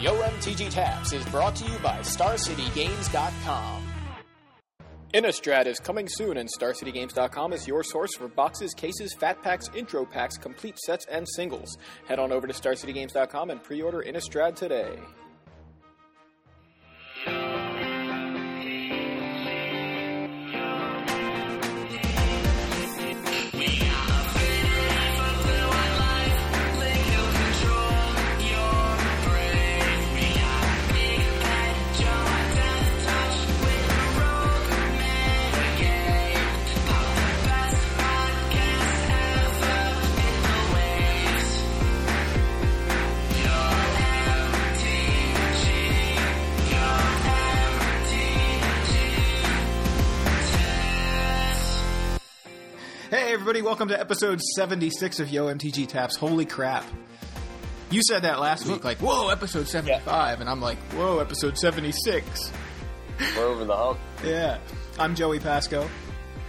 Yo MTG Taps is brought to you by StarCityGames.com. Innistrad is coming soon, and StarCityGames.com is your source for boxes, cases, fat packs, intro packs, complete sets, and singles. Head on over to StarCityGames.com and pre order Innistrad today. Everybody, welcome to episode 76 of Yo MTG Taps. Holy crap. You said that last week, like, whoa, episode 75. And I'm like, whoa, episode 76. We're over the hump. Yeah. I'm Joey Pasco.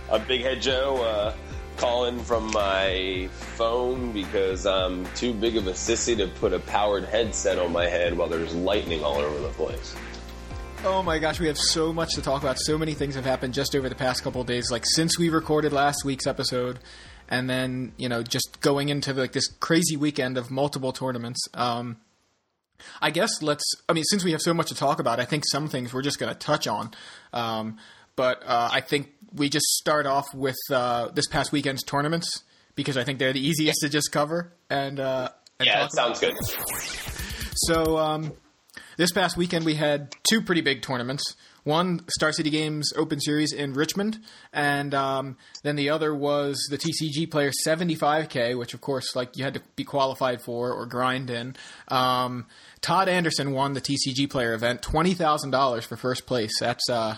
A big head Joe uh, calling from my phone because I'm too big of a sissy to put a powered headset on my head while there's lightning all over the place. Oh my gosh, we have so much to talk about. So many things have happened just over the past couple of days. Like, since we recorded last week's episode, and then, you know, just going into like this crazy weekend of multiple tournaments. Um, I guess let's. I mean, since we have so much to talk about, I think some things we're just going to touch on. Um, but uh, I think we just start off with uh, this past weekend's tournaments because I think they're the easiest to just cover. And, uh, and Yeah, that sounds good. so um, this past weekend we had two pretty big tournaments. One Star City Games Open Series in Richmond, and um, then the other was the TCG Player 75K, which of course like you had to be qualified for or grind in. Um, Todd Anderson won the TCG Player event, twenty thousand dollars for first place. That's uh,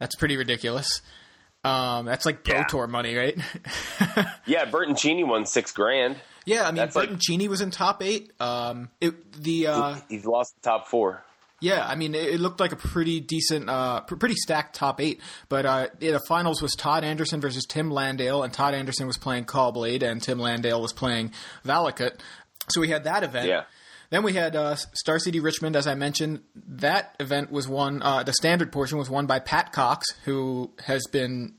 that's pretty ridiculous. Um, that's like Pro Yeah. Tour money, right? Yeah, Burton Cheney won six grand. Yeah, I mean, That's like- Cheney was in top eight. Um, it the uh, He's lost the top four. Yeah, I mean, it it looked like a pretty decent, uh, pr- pretty stacked top eight. But uh, the finals was Todd Anderson versus Tim Landale, and Todd Anderson was playing Caw-Blade, and Tim Landale was playing Valakut. So we had that event. Yeah. Then we had uh, Star City Richmond, as I mentioned. That event was won. Uh, the standard portion was won by Pat Cox, who has been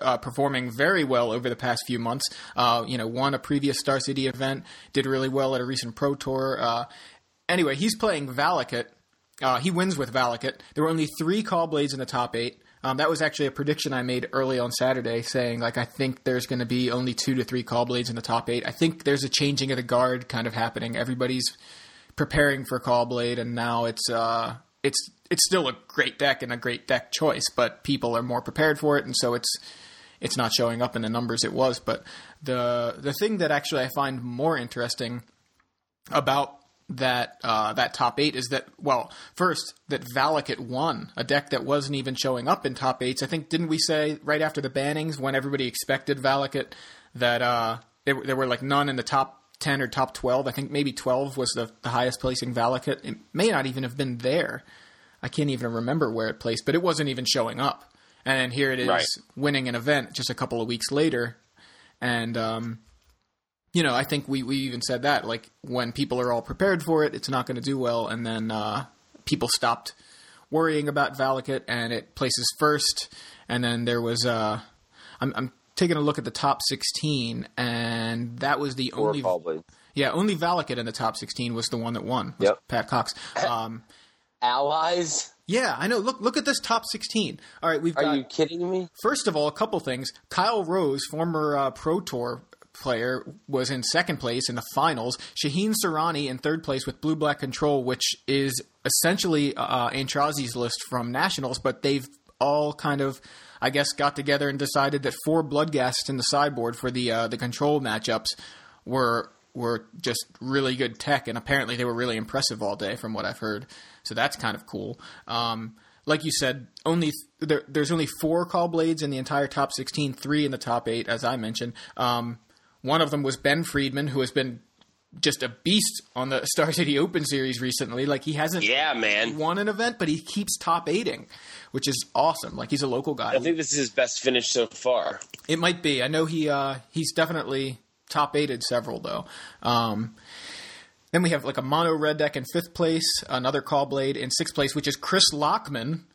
uh, performing very well over the past few months. Uh, you know, won a previous Star City event, did really well at a recent Pro Tour. Uh, anyway, he's playing Valakut. Uh, he wins with Valakut. There were only three Caw-Blades in the top eight. Um, that was actually a prediction I made early on Saturday, saying like I think there's going to be only two to three Caw-Blades in the top eight. I think there's a changing of the guard kind of happening. Everybody's preparing for Caw-Blade, and now it's uh, it's it's still a great deck and a great deck choice, but people are more prepared for it, and so it's it's not showing up in the numbers it was. But the the thing that actually I find more interesting about that uh, that top eight is that well, first that Valakut won a deck that wasn't even showing up in top eights. I think didn't we say right after the bannings when everybody expected Valakut that uh, there, there were like none in the top ten or top twelve. I think maybe twelve was the, the highest placing Valakut. It may not even have been there. I can't even remember where it placed, but it wasn't even showing up. And then here it is Right. winning an event just a couple of weeks later, and um, you know, I think we, we even said that like when people are all prepared for it, it's not going to do well, and then uh, people stopped worrying about Valakut, and it places first, and then there was uh, I'm, I'm taking a look at the top 16, and that was the Four only Blades. yeah only Valakut in the top 16 was the one that won. Yep. Pat Cox. Um, Allies? yeah, I know. Look look at this top 16. All right, we've Are got you kidding me? First of all, a couple things. Kyle Rose, former uh, Pro Tour player, was in second place in the finals. Shaheen Soorani in third place with Blue Black Control, which is essentially uh, Antrazi's list from Nationals, but they've all kind of, I guess, got together and decided that four Bloodghasts in the sideboard for the uh, the control matchups were were just really good tech, and apparently they were really impressive all day, from what I've heard. So that's kind of cool. Um, like you said, only there, there's only four Caw-Blades in the entire top 16, three in the top eight, as I mentioned. Um, one of them was Ben Friedman, who has been just a beast on the Star City Open Series recently. Like he hasn't Yeah, man. won an event, but he keeps top eighting, which is awesome. Like he's a local guy. I think this is his best finish so far. It might be. I know he uh, he's definitely top eighted several though. Um, Then we have like a mono red deck in fifth place, another Caw-Blade in sixth place, which is Chris Lachmann,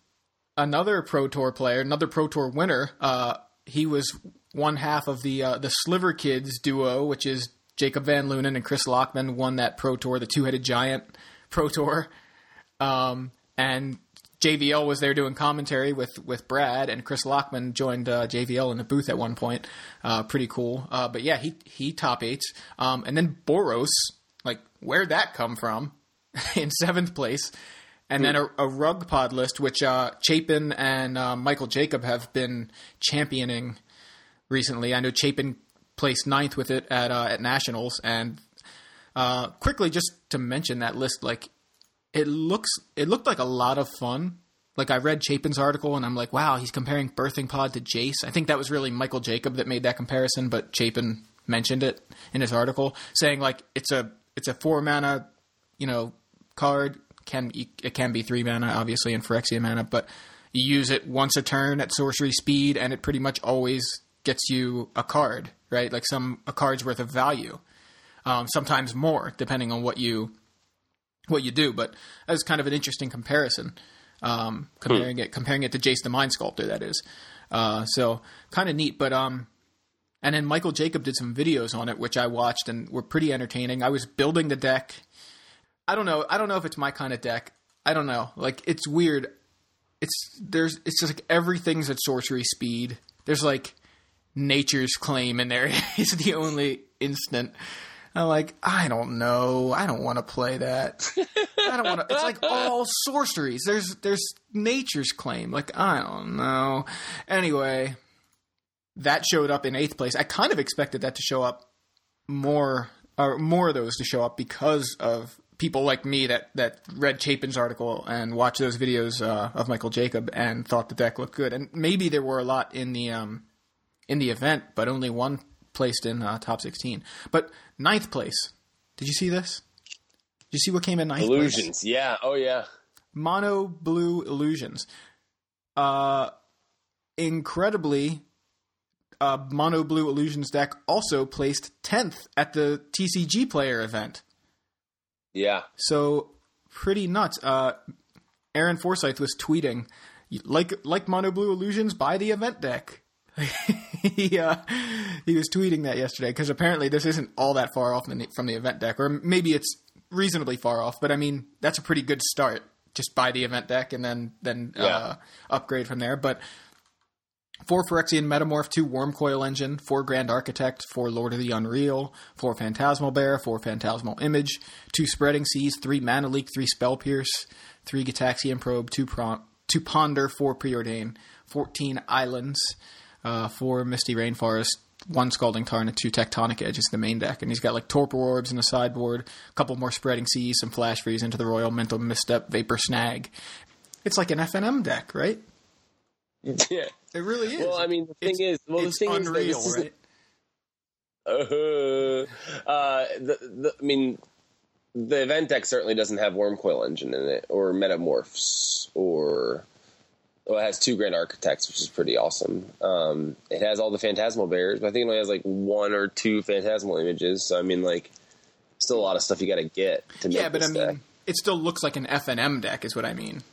another Pro Tour player, another Pro Tour winner. Uh, he was one half of the uh, the Sliver Kids duo, which is Jacob Van Lunen and Chris Lachmann won that Pro Tour, the Two Headed Giant Pro Tour. Um, and JVL was there doing commentary with, with Brad, and Chris Lachmann joined uh, JVL in the booth at one point. Uh, pretty cool. Uh, but yeah, he he top eights. Um, and then Boros, like where'd that come from? in seventh place. And then a, a rug pod list, which uh, Chapin and uh, Michael Jacob have been championing recently. I know Chapin placed ninth with it at uh, at nationals, and quickly just to mention that list, like it looks it looked like a lot of fun. Like I read Chapin's article and I'm like, wow, he's comparing Birthing Pod to Jace. I think that was really Michael Jacob that made that comparison, but Chapin mentioned it in his article, saying like it's a it's a four mana, you know, card. Can it can be three mana, obviously, in Phyrexia mana, but you use it once a turn at sorcery speed, and it pretty much always gets you a card, right? Like some a card's worth of value. Um, sometimes more, depending on what you what you do. But that's kind of an interesting comparison, um, comparing hmm. it comparing it to Jace the Mind Sculptor. That is, uh, so kind of neat. But um, and then Michael Jacob did some videos on it, which I watched and were pretty entertaining. I was building the deck. I don't know. I don't know if it's my kind of deck. I don't know. Like it's weird. It's there's it's just like everything's at sorcery speed. There's like nature's claim in there is the only instant I'm like, I don't know. I don't want to play that. I don't want to. It's like all sorceries. There's there's nature's claim. Like I don't know. Anyway, that showed up in eighth place. I kind of expected that to show up more or more of those to show up because of people like me that that read Chapin's article and watched those videos uh, of Michael Jacob and thought the deck looked good. And maybe there were a lot in the um, in the event, but only one placed in uh, top 16. But ninth place, did you see this? Did you see what came in ninth Illusions, place? yeah. Oh, yeah. Mono Blue Illusions. Uh, incredibly, uh, Mono Blue Illusions deck also placed 10th at the TCG player event. Yeah. So, pretty nuts. Uh, Aaron Forsythe was tweeting, like like Mono Blue Illusions, buy the event deck. he uh, he was tweeting that yesterday because apparently this isn't all that far off from the event deck, or maybe it's reasonably far off. But I mean, that's a pretty good start. Just buy the event deck and then then yeah. uh, upgrade from there. But four Phyrexian Metamorph, two Wurmcoil Engine, four Grand Architect, four Lord of the Unreal, four Phantasmal Bear, four Phantasmal Image, two Spreading Seas, three Mana Leak, three Spell Pierce, three Gitaxian Probe, two, Pro- two Ponder, four Preordain, 14 Islands, uh, four Misty Rainforest, one Scalding Tarn, and two Tectonic Edge is the main deck. And he's got like Torpor Orbs in the sideboard, a couple more Spreading Seas, some Flash Freeze into the Roil Mental Misstep, Vapor Snag. It's like an FNM deck, right? Yeah. It really is. Well, I mean, the thing it's, is, well, the thing unreal, is, right? Uh, uh, the, the, I mean, the event deck certainly doesn't have Wurmcoil Engine in it, or Metamorphs, or well, it has two Grand Architects, which is pretty awesome. Um, it has all the Phantasmal Bears, but I think it only has like one or two Phantasmal images. So I mean, like, still a lot of stuff you got to get to yeah, make but this I mean, deck. it still looks like an FNM deck, is what I mean.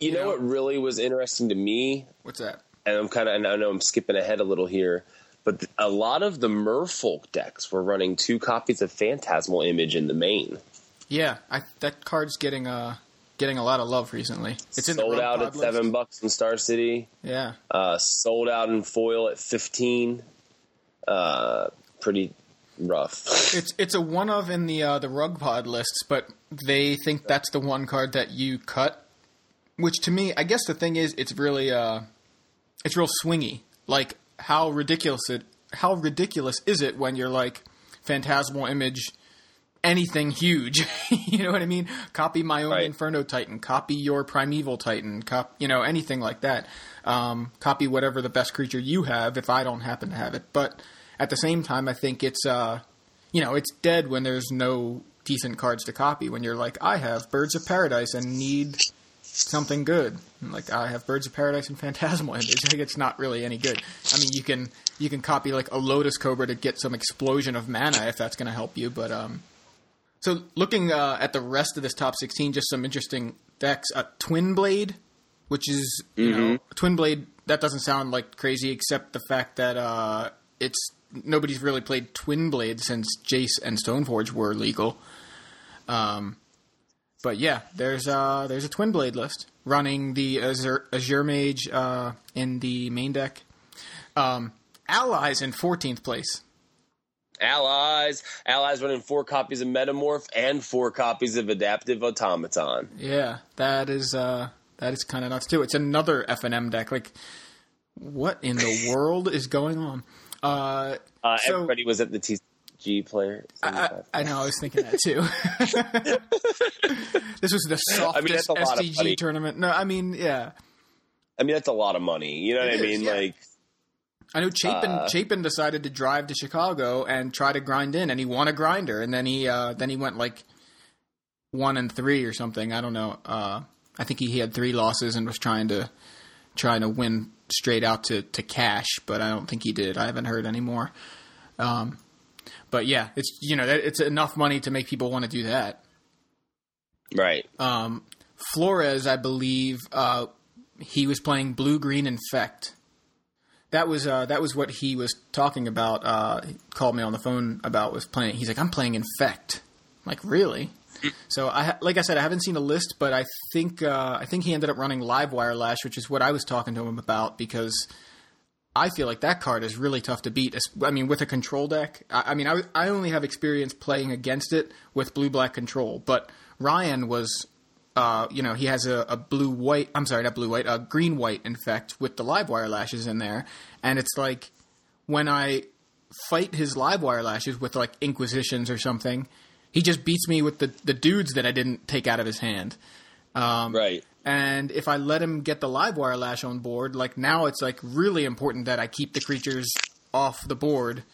You, you know, know? what really was interesting to me, What's that? and I'm kind of, and I know I'm skipping ahead a little here, but th- a lot of the Merfolk decks were running two copies of Phantasmal Image in the main. Yeah, I, that card's getting uh getting a lot of love recently. It's in sold out at Pod seven list. bucks in Star City. Yeah, Uh, sold out in foil at fifteen. Uh, pretty rough. it's it's a one of in the uh, the rug pod lists, but they think that's the one card that you cut. Which to me, I guess the thing is, it's really uh, it's real swingy. Like how ridiculous it, how ridiculous is it when you're like phantasmal image anything huge. you know what I mean? Copy my own Right. Inferno Titan, copy your Primeval Titan, cop, you know, anything like that. Um, copy whatever the best creature you have if I don't happen to have it. But at the same time, I think it's, uh, you know, it's dead when there's no decent cards to copy. When you're like, I have Birds of Paradise and need something good. Like I have Birds of Paradise and Phantasmal Image. Like it's not really any good. I mean, you can you can copy like a Lotus Cobra to get some explosion of mana if that's going to help you, but um, So looking uh, at the rest of this top 16, just some interesting decks. Uh, Twin Blade, which is you know Twin Blade. That doesn't sound like crazy, except the fact that uh, it's nobody's really played Twin Blade since Jace and Stoneforge were legal. Um, but yeah, there's uh there's a Twin Blade list running the Azure, Azure Mage uh, in the main deck. Um, allies in 14th place. Allies, allies running four copies of Metamorph and four copies of Adaptive Automaton. Yeah, that is uh that is kind of nuts too. It's another F and M deck. Like, what in the world is going on? Uh, Uh, So- everybody was at the TCG player. I, I know. I was thinking that too. this was the softest mean, lot of SCG tournament. No, I mean, yeah. I mean, that's a lot of money. You know what It I mean? yeah. Like, I know Chapin. Uh, Chapin decided to drive to Chicago and try to grind in, and he won a grinder, and then he uh, then he went like one and three or something. I don't know. Uh, I think he, he had three losses and was trying to trying to win straight out to, to cash, but I don't think he did. I haven't heard anymore. Um, but yeah, it's you know it's enough money to make people want to do that. right. Um, Flores, I believe, uh, he was playing blue green infect. That was uh, that was what he was talking about. Uh, he called me on the phone about was playing. He's like, I'm playing infect. I'm like, really? So I like I said, I haven't seen a list, but I think uh, I think he ended up running Livewire Lash, which is what I was talking to him about because I feel like that card is really tough to beat. I mean, with a control deck. I, I mean, I, I only have experience playing against it with blue black control, but Ryan was, uh, you know, he has a, a blue white. I'm sorry, not blue white, a green white in fact, with the live wire lashes in there, and it's like when I fight his live wire lashes with like Inquisitions or something, he just beats me with the the dudes that I didn't take out of his hand. Um, Right. and if I let him get the live wire lash on board, like now it's like really important that I keep the creatures off the board.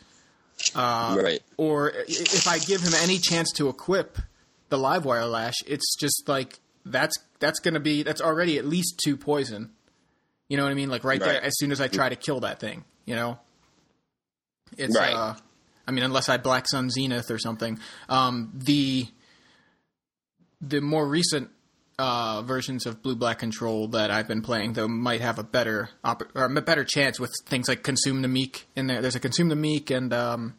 Uh, right. Or if I give him any chance to equip the live wire lash, it's just like that's that's going to be that's already at least two poison. You know what I mean? Like right, there, as soon as I try to kill that thing, you know. It's Right. uh, I mean, unless I Black Sun Zenith or something. Um, the the more recent uh, versions of Blue Black Control that I've been playing, though, might have a better opp- or a better chance with things like Consume the Meek in there. There's a Consume the Meek, and um,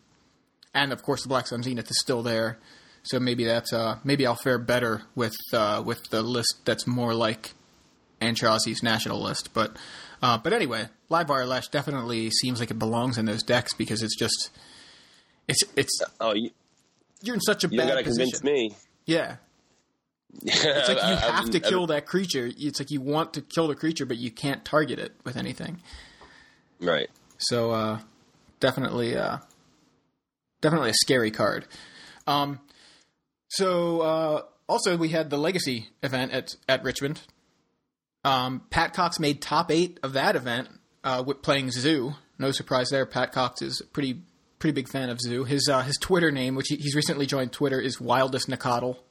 and of course the Black Sun Zenith is still there. So maybe that's uh, maybe I'll fare better with uh, with the list that's more like Antrazi's national list. But uh, but anyway, Live Wire Lash definitely seems like it belongs in those decks because it's just it's it's Oh, you, you're in such a you bad gotta position. convince me. Yeah, It's it's like you have to kill that creature. It's like you want to kill the creature, but you can't target it with anything. Right. So uh, definitely, uh, definitely a scary card. Um, so uh, also we had the Legacy event at at Richmond. Um, Pat Cox made top eight of that event uh, with playing Zoo. No surprise there. Pat Cox is a pretty pretty big fan of Zoo. His uh, his Twitter name, which he, he's recently joined Twitter, is Wildest Nicodle.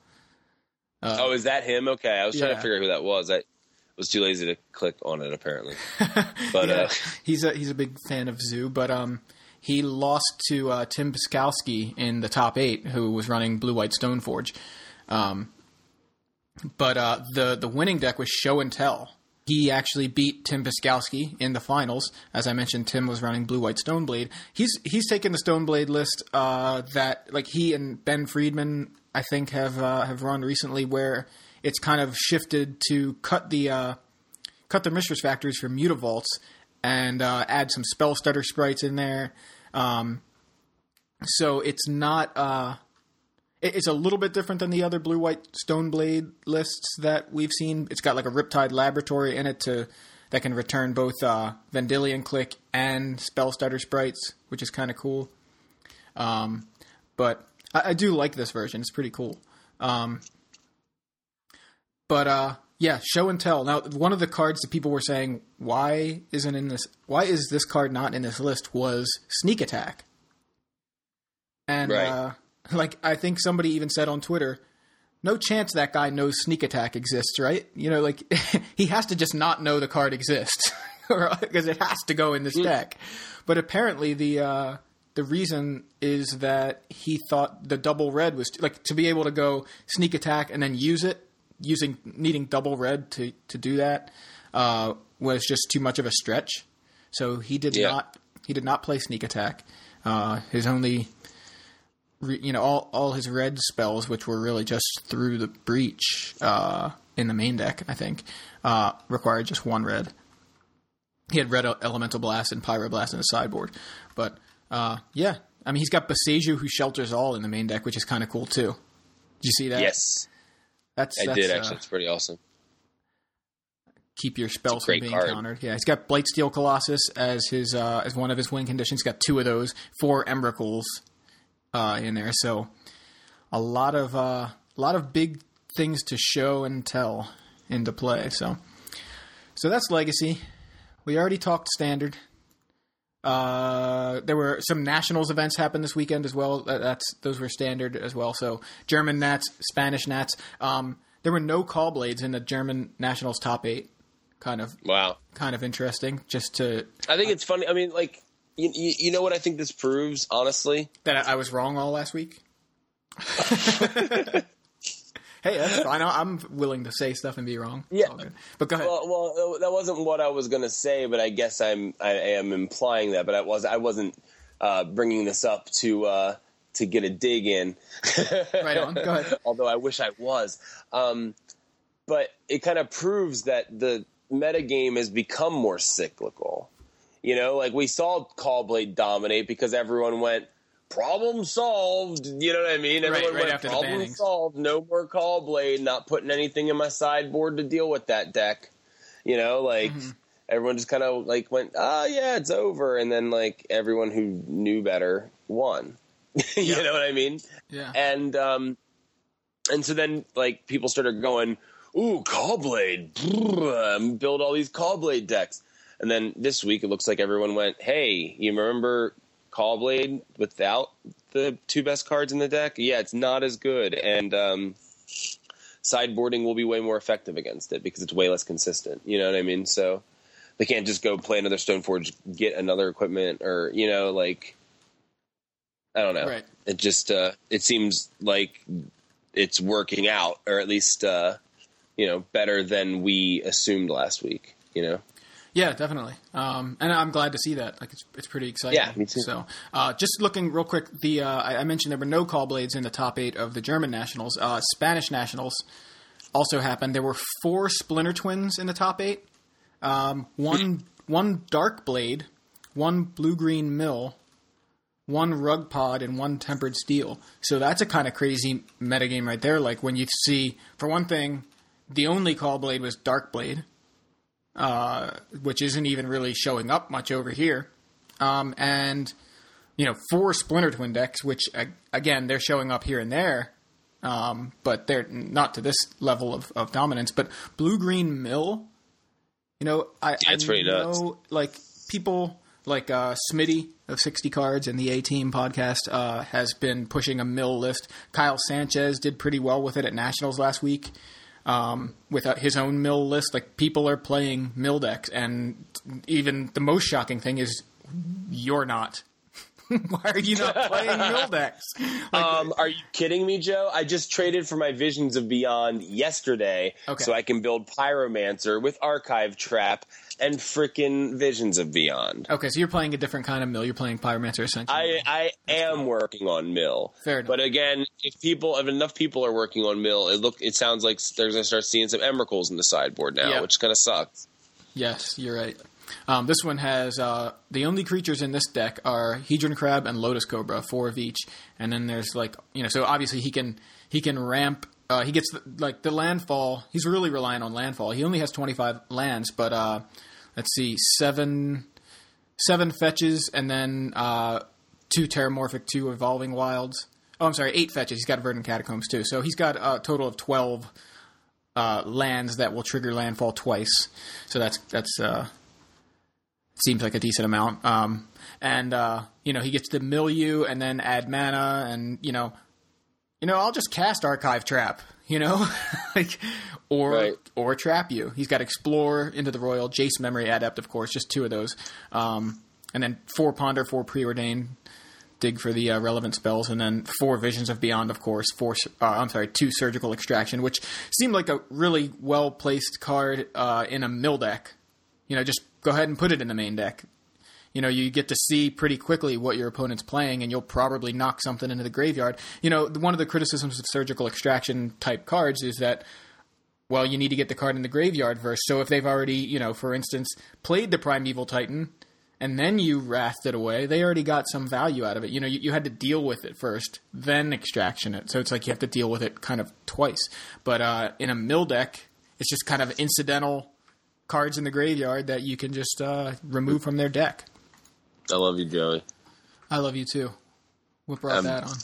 oh, is that him? Okay, I was trying yeah. to figure out who that was. I was too lazy to click on it apparently. But yeah, uh, he's a he's a big fan of Zoo, but um, he lost to uh, Tim Piskowski in the top eight, who was running Blue White Stoneforge. Um, but uh, the the winning deck was Show and Tell. He actually beat Tim Piskowski in the finals. As I mentioned, Tim was running Blue White Stoneblade. He's he's taken the Stoneblade list uh, that like he and Ben Friedman I think have uh, have run recently, where it's kind of shifted to cut the uh, cut the Mishra's Factories for mutavaults and uh, add some spell stutter sprites in there. Um, so it's not. Uh, it's a little bit different than the other blue white stone blade lists that we've seen. It's got like a Riptide Laboratory in it to that can return both uh, Vendilion Clique and spell stutter sprites, which is kind of cool. Um, but I, I do like this version; it's pretty cool. Um, but uh, yeah, show and tell. Now, one of the cards that people were saying why isn't in this, why is this card not in this list was sneak attack. And Right. uh, like I think somebody even said on Twitter, no chance that guy knows sneak attack exists, right? You know, like he has to just not know the card exists, because it has to go in this deck. But apparently, the uh, the reason is that he thought the double red was like to be able to go sneak attack and then use it using needing double red to to do that uh, was just too much of a stretch. So he did Yeah. not he did not play sneak attack. Uh, his only re- you know all all his red spells, which were really just through the breach uh, in the main deck, I think, uh, required just one red. He had red elemental blast and pyroblast in the sideboard, but uh, yeah, I mean he's got Boseiju who shelters all in the main deck, which is kind of cool too. Did you see that? Yes, that's, I that's, did uh, actually. It's pretty awesome. keep your spells from being card. countered. Yeah, he's got Blightsteel Colossus as his uh, as one of his win conditions. He's got two of those, four Emrakuls uh, in there. So a lot of uh, a lot of big things to show and tell into play. So so that's Legacy. We already talked Standard. Uh, there were some nationals events happen this weekend as well. That's those were standard as well. So German Nats, Spanish Nats. Um, there were no Caw-Blades in the German nationals top eight. Kind of Wow. kind of interesting. Just to I think it's funny. I mean, like, you, you, you know what I think this proves, honestly? that I, I was wrong all last week. hey, that's fine. I'm willing to say stuff and be wrong. Yeah. but go ahead. Well, well, that wasn't what I was going to say, but I guess I'm I am implying that. But I was I wasn't uh, bringing this up to uh, to get a dig in. right on. Go ahead. Although I wish I was. Um, but it kind of proves that the metagame has become more cyclical. You know, like we saw Caw-Blade dominate because everyone went problem solved. You know what I mean? Everyone right went after problem solved. No more Caw-Blade. Not putting anything in my sideboard to deal with that deck. You know, like Mm-hmm. everyone just kind of like went, ah, yeah, it's over, and then like everyone who knew better won. you Yeah. know what I mean? Yeah. and um, and so then like people started going, "Ooh, Caw-Blade, um, build all these Caw-Blade decks." And then this week it looks like everyone went, "Hey, you remember Caw-Blade without the two best cards in the deck? Yeah, it's not as good." And um, sideboarding will be way more effective against it because it's way less consistent. You know what I mean? So they can't just go play another Stoneforge, get another equipment, or you know, like I don't know. Right. It just uh, it seems like it's working out, or at least uh, you know better than we assumed last week. You know, Yeah, definitely. Um, and I'm glad to see that. Like, it's it's pretty exciting. Yeah, me too. So, uh, just looking real quick, the uh, I, I mentioned there were no Caw-Blades in the top eight of the German nationals. Uh, Spanish nationals also happened. There were four Splinter Twins in the top eight. Um, one one Dark Blade, one Blue Green Mill, one Rug Pod, and one Tempered Steel. So that's a kind of crazy metagame right there. Like when you see, for one thing, the only Caw-Blade was Dark Blade uh, which isn't even really showing up much over here. Um, and you know, four Splinter Twin decks, which again they're showing up here and there, um, but they're not to this level of, of dominance. But Blue Green Mill, you know, I, Yeah, it's I pretty know nuts. like people like uh, Smitty of 60 Cards and the A Team podcast uh, has been pushing a mill list. Kyle Sanchez did pretty well with it at Nationals last week um, with his own mill list. Like people are playing mill decks, and even the most shocking thing is you're not. Why are you not playing mill decks? Like, um, are you kidding me, Joe? I just traded for my Visions of Beyond yesterday, Okay. so I can build Pyromancer with Archive Trap and freaking Visions of Beyond. okay, so you're playing a different kind of mill. You're playing Pyromancer essentially. I, I am working on Mill. Fair enough. But again, if people, if enough people are working on Mill, it look, it sounds like they're going to start seeing some Emrakuls in the sideboard now, Yeah. which kind of sucks. Yes, you're right. Um, this one has uh, the only creatures in this deck are Hedron Crab and Lotus Cobra, four of each, and then there's like you know, so obviously he can he can ramp. Uh, he gets the, like the landfall. He's really relying on landfall. He only has 25 lands, but uh, let's see, seven seven fetches, and then uh, two terramorphic, two evolving wilds. Oh, I'm sorry, eight fetches. He's got verdant catacombs too, so he's got a total of 12 uh, lands that will trigger landfall twice. So that's that's uh, seems like a decent amount. Um, and uh, you know he gets mill you and then add mana, and you know, you know I'll just cast Archive Trap. You know, like or Right. or trap you. He's got Explore into the Roil, Jace Memory Adept, of course, just two of those, um, and then four Ponder, four Preordained. dig for the uh, relevant spells, and then four Visions of Beyond, of course. Four, uh, I'm sorry, two Surgical Extraction, which seemed like a really well placed card uh, in a mill deck. You know, just go ahead and put it in the main deck. You know, you get to see pretty quickly what your opponent's playing, and you'll probably knock something into the graveyard. You know, one of the criticisms of Surgical Extraction type cards is that well, you need to get the card in the graveyard first. So if they've already, you know, for instance, played the Primeval Titan and then you wrathed it away, they already got some value out of it. You know, you, you, had to deal with it first, then extraction it. So it's like you have to deal with it kind of twice. But uh, in a mill deck, it's just kind of incidental cards in the graveyard that you can just uh, remove from their deck. I love you, Joey. I love you too. What brought um, that on?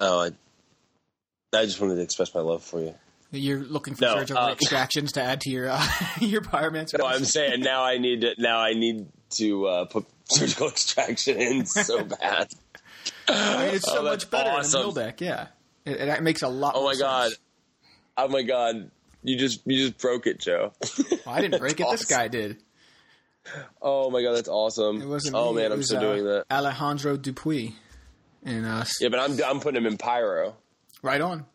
Oh, I, I just wanted to express my love for you. You're looking for no, surgical uh, extractions to add to your uh, your pyromancer. No, I'm saying now I need to now I need to uh, put surgical extraction in so bad. I mean, it's so oh, much better awesome. in the mill deck. Yeah, it, it, makes a lot. Oh my sense. god! Oh my god! You just you just broke it, Joe. Well, I didn't break it. Awesome. This guy did. Oh my god, that's awesome! It wasn't. Oh me. man, I'm still doing that. Alejandro Dupuy, and uh, yeah, but I'm I'm putting him in pyro. Right on.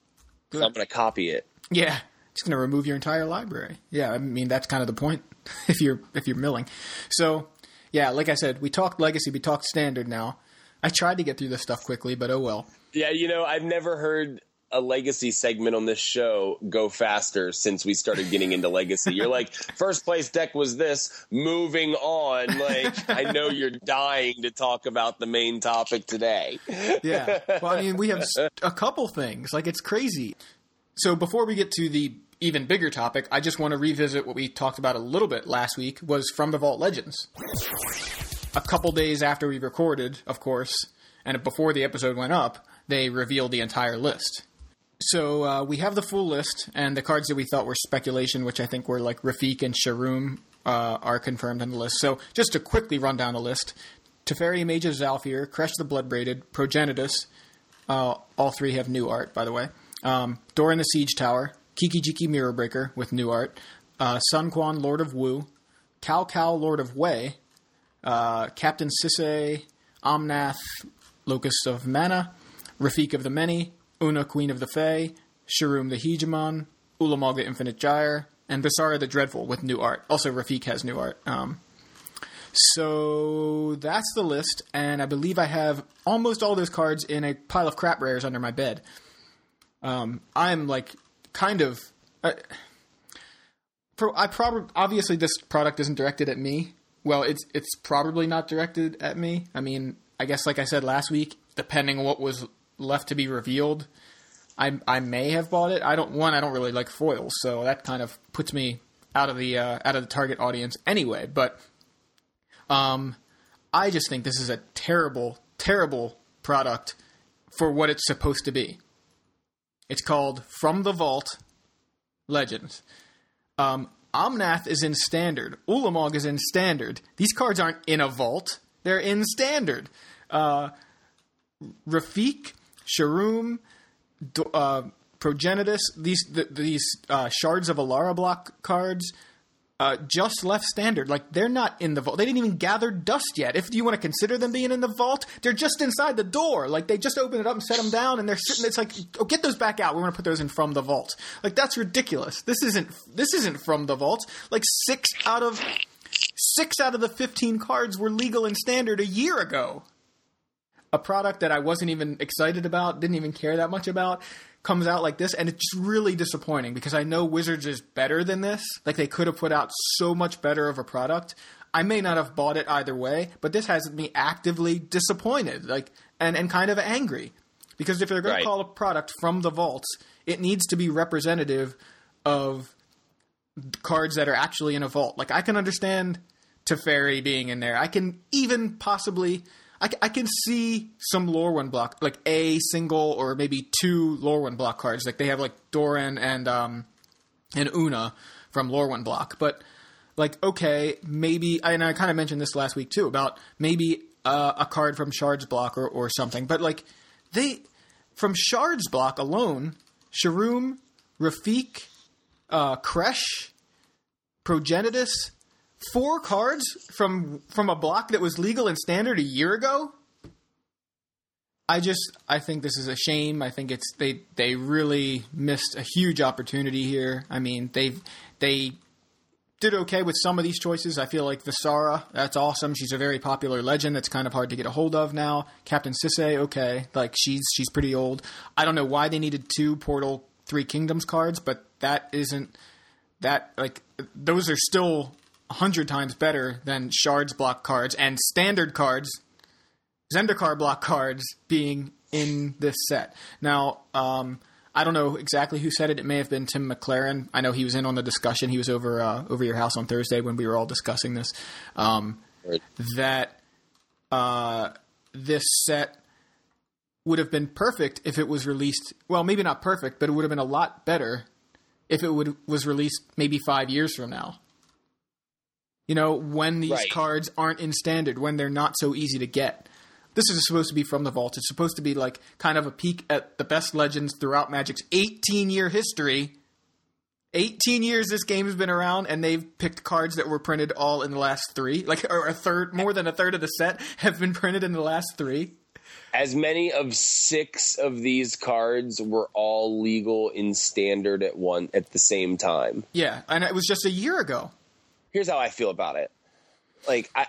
Good. I'm gonna copy it. Yeah, it's going to remove your entire library. Yeah, I mean that's kind of the point if you're if you're milling. So yeah, like I said, we talked legacy, we talked standard. Now I tried to get through this stuff quickly, but oh well. Yeah, you know I've never heard a legacy segment on this show go faster since we started getting into legacy. You're like, first place deck was this, moving on. Like, I know you're dying to talk about the main topic today. yeah. Well, I mean, we have a couple things. Like, it's crazy. So before we get to the even bigger topic, I just want to revisit what we talked about a little bit last week was From the Vault Legends. A couple days after we recorded, of course, and before the episode went up, they revealed the entire list. So uh, we have the full list, and the cards that we thought were speculation, which I think were like Rafiq and Sharuum, uh, are confirmed on the list. So just to quickly run down the list Teferi Mage of Zhalfir, Kresh the Bloodbraided, Progenitus, uh, all three have new art, by the way. Um, Doran the Siege Tower, Kiki Jiki Mirror Breaker with new art, uh, Sun Quan Lord of Wu, Cao Cao Lord of Wei, uh, Captain Sisay, Omnath Locust of Mana, Rafiq of the Many, Una Queen of the Fae, Sharuum the Hegemon, Ulamog the Infinite Gyre, and Visara the Dreadful with new art. Also, Rafiq has new art. Um, so that's the list, and I believe I have almost all those cards in a pile of crap rares under my bed. Um, I'm like kind of. Uh, I probably obviously this product isn't directed at me. Well, it's it's probably not directed at me. I mean, I guess like I said last week, depending on what was left to be revealed, I I may have bought it. I don't one I don't really like foils, so that kind of puts me out of the uh, out of the target audience anyway. But um, I just think this is a terrible, terrible product for what it's supposed to be. It's called From the Vault Legends. Um, Omnath is in standard. Ulamog is in standard. These cards aren't in a vault; they're in standard. Uh, Rafiq, Sharuum, uh, Progenitus, these the, these uh, shards of Alara block cards uh, just left standard. Like they're not in the vault. They didn't even gather dust yet. If you want to consider them being in the vault, they're just inside the door. Like they just opened it up and set them down, and they're sitting. It's like, oh, get those back out. We want to put those in from the vault. Like that's ridiculous. This isn't. This isn't from the vault. Like six out of six out of the fifteen cards were legal and standard a year ago. A product that I wasn't even excited about, didn't even care that much about comes out like this, and it's really disappointing because I know Wizards is better than this. Like they could have put out so much better of a product. I may not have bought it either way, but this has me actively disappointed, like and and kind of angry because if they're going right. to call a product from the vaults, it needs to be representative of cards that are actually in a vault. Like I can understand Teferi being in there. I can even possibly I, I can see some Lorwyn block, like a single or maybe two Lorwyn block cards. Like they have like Doran and um, and Una from Lorwyn block, but like okay, maybe and I kind of mentioned this last week too about maybe uh, a card from Shards block or, or something. But like they from Shards block alone, Sharuum, Rafiq, uh, Kresh, Progenitus, four cards from from a block that was legal and standard a year ago. I just I think this is a shame. I think it's they they really missed a huge opportunity here. I mean, they they did okay with some of these choices. I feel like Visara, that's awesome. She's a very popular legend that's kind of hard to get a hold of now. Captain Sisay, okay. Like she's she's pretty old. I don't know why they needed two Portal 3 Kingdoms cards, but that isn't that like those are still hundred times better than shards block cards and standard cards Zendikar block cards being in this set. Now, um, I don't know exactly who said it. It may have been Tim McLaren. I know he was in on the discussion. He was over uh, over your house on Thursday when we were all discussing this. Um, Right. That uh, this set would have been perfect if it was released. Well, maybe not perfect, but it would have been a lot better if it would was released maybe five years from now. You know, when these Right. cards aren't in standard, when they're not so easy to get. This is supposed to be from the vault. It's supposed to be like kind of a peek at the best legends throughout Magic's 18 year history. 18 years this game has been around, and they've picked cards that were printed all in the last three. Like, or a third, more than a third of the set have been printed in the last three. As many of six of these cards were all legal in standard at one at the same time. Yeah, and it was just a year ago. Here's how I feel about it. Like I,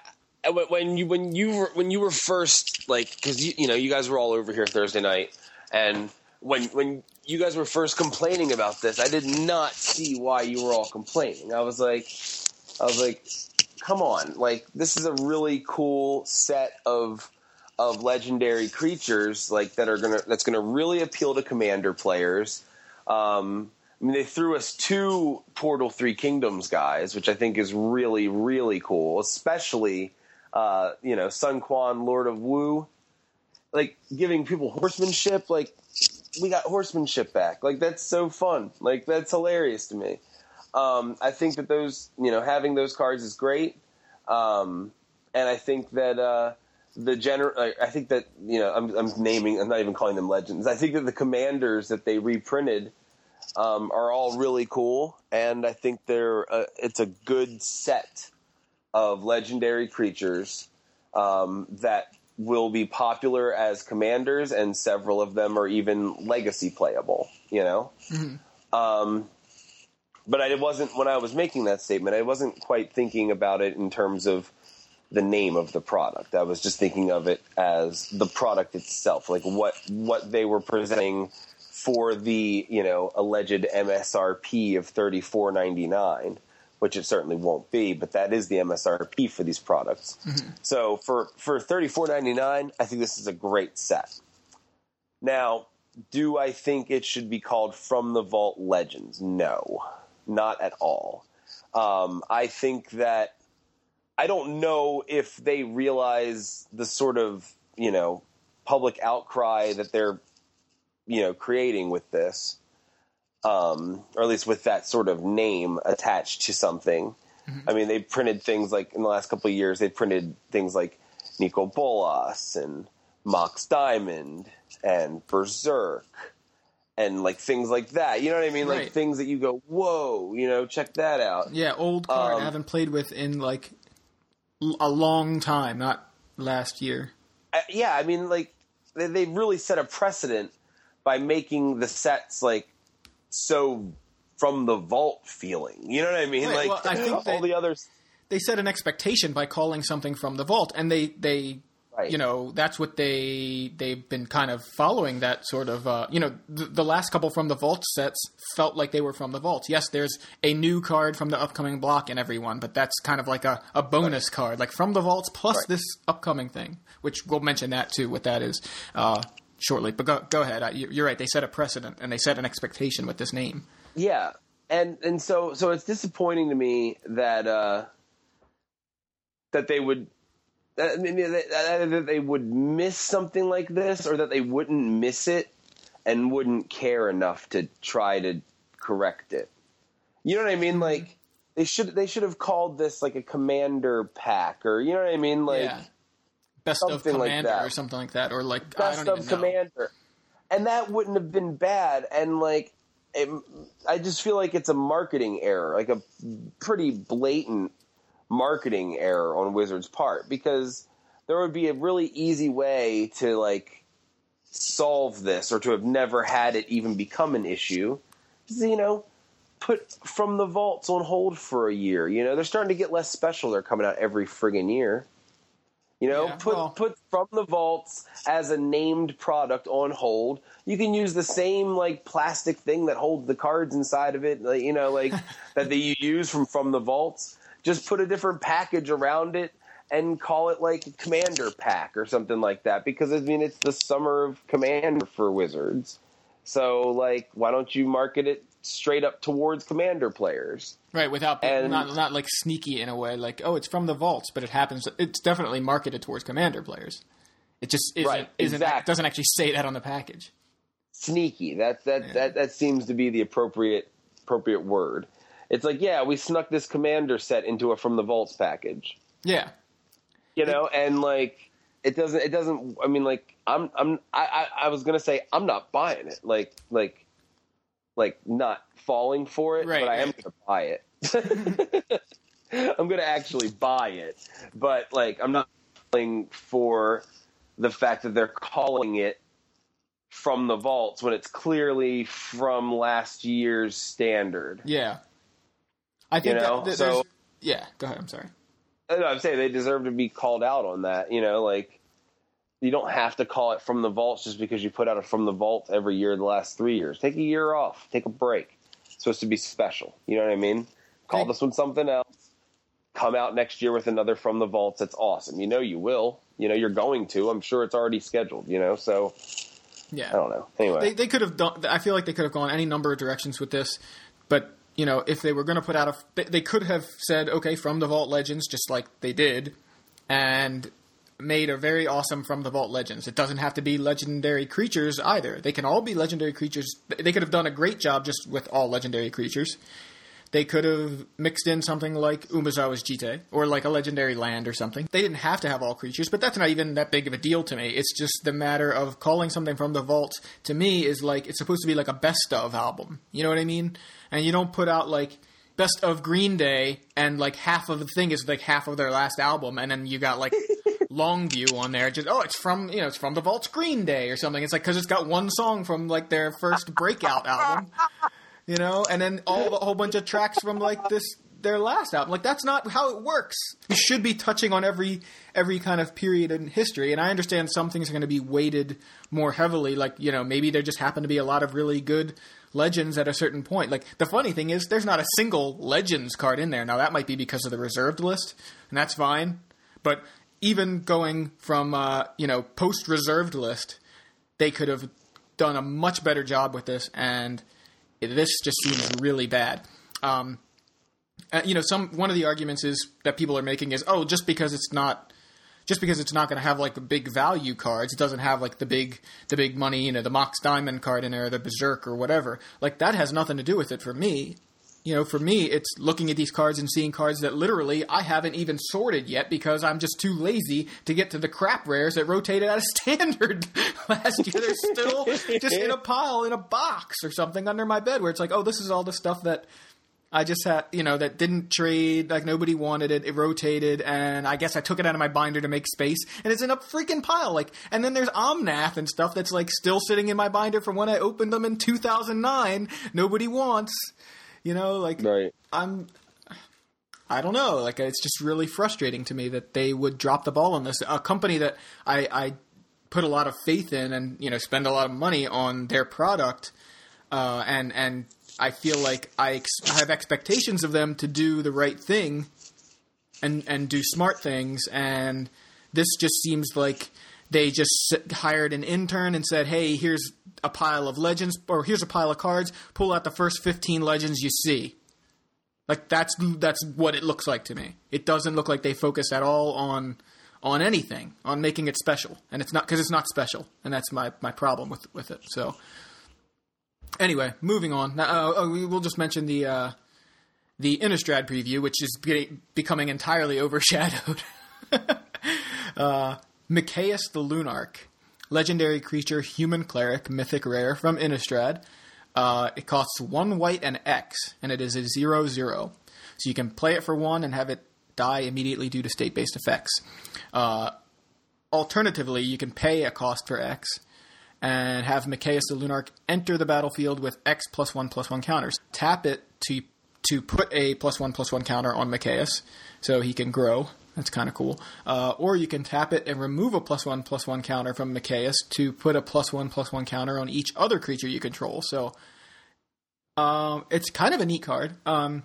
when you when you were when you were first like because you you know you guys were all over here Thursday night, and when when you guys were first complaining about this, I did not see why you were all complaining. I was like, I was like, come on, like this is a really cool set of of legendary creatures like that are gonna that's gonna really appeal to commander players. Um, I mean, they threw us two Portal Three Kingdoms guys, which I think is really, really cool. Especially, uh, you know, Sun Quan, Lord of Wu, like giving people horsemanship. Like we got horsemanship back. Like that's so fun. Like that's hilarious to me. Um, I think that those, you know, having those cards is great. Um, and I think that uh, the general, I think that you know, I'm, I'm naming, I'm not even calling them legends. I think that the commanders that they reprinted um, are all really cool, and I think they're uh, it's a good set of legendary creatures um, that will be popular as commanders, and several of them are even legacy playable. You know, um, but I wasn't when I was making that statement. I wasn't quite thinking about it in terms of the name of the product. I was just thinking of it as the product itself, like what what they were presenting for the you know alleged MSRP of thirty four ninety nine, which it certainly won't be, but that is the MSRP for these products. So for for thirty four ninety nine, I think this is a great set. Now, do I think it should be called From the Vault Legends? No, not at all. Um, I think that I don't know if they realize the sort of you know public outcry that they're you know creating with this, um, or at least with that sort of name attached to something. I mean, they printed things like in the last couple of years, they printed things like Nicol Bolas and Mox Diamond and Berserk and like things like that. You know what I mean? Like things that you go, whoa, you know, check that out. Yeah, old card Um, I haven't played with in like a long time, not last year. Uh, yeah, I mean, like they, they really set a precedent by making the sets like so from the vault feeling. You know what I mean? Right, like well, I think all they- the others. They set an expectation by calling something from the vault, and they they Right. you know that's what they they've been kind of following that sort of uh, you know the, the last couple from the vault sets felt like they were from the vault. Yes, there's a new card from the upcoming block in every one, but that's kind of like a, a bonus card, like from the vaults plus Right. this upcoming thing, which we'll mention that too, what that is uh, shortly. But go go ahead, I, you- you're right. They set a precedent and they set an expectation with this name. Yeah, and and so so it's disappointing to me that uh, that they would. I mean, that that they would miss something like this, or that they wouldn't miss it and wouldn't care enough to try to correct it. You know what I mean? Like they should they should have called this like a commander pack, or you know what I mean? Like yeah, best of something like commander that. or something like that, or like I best don't of even know. commander and that wouldn't have been bad and like it, i just feel like it's a marketing error like a pretty blatant marketing error on wizards part because there would be a really easy way to like solve this or to have never had it even become an issue is, you know, put from the vaults on hold for a year. You know, they're starting to get less special. They're coming out every friggin' year. You know, Yeah, put well- put from the vaults as a named product on hold. You can use the same like plastic thing that holds the cards inside of it, like, you know, like that they use from from the vaults. Just put a different package around it and call it like Commander Pack or something like that. Because I mean, it's the summer of Commander for Wizards. So like, why don't you market it straight up towards Commander players? Right, without being, And- not not like sneaky in a way, like oh, it's from the vaults, but it happens. It's definitely marketed towards commander players. It just isn't, Right, isn't exactly. doesn't actually say that on the package. sneaky. That that that that seems to be the appropriate appropriate word. It's like, yeah, we snuck this commander set into a from the vaults package. Yeah, You know, and like it doesn't it doesn't I mean like I'm I'm I, I, I was gonna say I'm not buying it. Like like like not falling for it, Right, but I am right. gonna buy it. I'm gonna actually buy it. But like I'm not falling for the fact that they're calling it from the vaults when it's clearly from last year's standard. yeah. I think You know, that, that so- yeah. Go ahead. I'm sorry. I'm saying they deserve to be called out on that. You know, like you don't have to call it from the vaults just because you put out a from the vault every year the last three years. Take a year off. Take a break. It's supposed to be special. You know what I mean? Call this one something else. Come out next year with another from the vaults. That's awesome. You know you will. You know you're going to. I'm sure it's already scheduled. You know, so Yeah, I don't know. Anyway, they they could have done. I feel like they could have gone any number of directions with this, but you know, if they were going to put out a, they, they could have said, okay, from the Vault Legends, just like they did, and made a very awesome from the Vault Legends. It doesn't have to be legendary creatures either. They can all be legendary creatures. They could have done a great job just with all legendary creatures. They could have mixed in something like Umezawa's Jitte or like a legendary land or something. They didn't have to have all creatures, but that's not even that big of a deal to me. It's just the matter of calling something from the vault to me is like it's supposed to be like a best of album. You know what I mean? And you don't put out like best of Green Day and like half of the thing is like half of their last album and then you got like Longview on there just oh it's from you know it's from the Vault's Green Day or something. It's like cuz it's got one song from like their first breakout album you know, and then all a whole bunch of tracks from like this their last album. Like that's not how it works. You should be touching on every every kind of period in history. And I understand some things are going to be weighted more heavily. Like you know, maybe there just happen to be a lot of really good legends at a certain point. Like the funny thing is, there's not a single legends card in there. Now that might be because of the reserved list, and that's fine. But even going from uh, you know post reserved list, they could have done a much better job with this, and this just seems really bad. Um, uh, you know, some one of the arguments is that people are making is, oh, just because it's not, just because it's not going to have like the big value cards, it doesn't have like the big, the big money, you know, the Mox Diamond card in there, the Berserk or whatever. Like that has nothing to do with it for me. You know, for me, it's looking at these cards and seeing cards that literally I haven't even sorted yet because I'm just too lazy to get to the crap rares that rotated out of standard last year. They're still just in a pile in a box or something under my bed where it's like, oh, this is all the stuff that I just had, you know, that didn't trade, like nobody wanted it, it rotated, and I guess I took it out of my binder to make space, and it's in a freaking pile. Like, and then there's Omnath and stuff that's like still sitting in my binder from when I opened them in 2009. Nobody wants, you know, like right. I'm. I don't know. Like it's just really frustrating to me that they would drop the ball on this. A company that I, I put a lot of faith in and you know spend a lot of money on their product, uh, and and I feel like I, ex- I have expectations of them to do the right thing, and and do smart things. And this just seems like they just hired an intern and said, "Hey, here's a pile of legends, or here's a pile of cards. Pull out the first fifteen legends you see." Like that's that's what it looks like to me. It doesn't look like they focus at all on on anything, on making it special, and it's not because it's not special, and that's my my problem with with it. So anyway, moving on. Now, uh, uh, we will just mention the uh, the Innistrad preview, which is be- becoming entirely overshadowed. uh, Mikaeus the Lunarch, legendary creature, human cleric, mythic rare from Innistrad. Uh, it costs one white and X, and it is a zero zero. So you can play it for one and have it die immediately due to state based effects. Uh, alternatively, you can pay a cost for X, and have Mikaeus the Lunarch enter the battlefield with X plus one plus one counters. Tap it to to put a plus one plus one counter on Mikaeus so he can grow. That's kind of cool. Uh, or you can tap it and remove a plus one plus one counter from Mikaeus to put a plus one plus one counter on each other creature you control. So um, it's kind of a neat card. Um,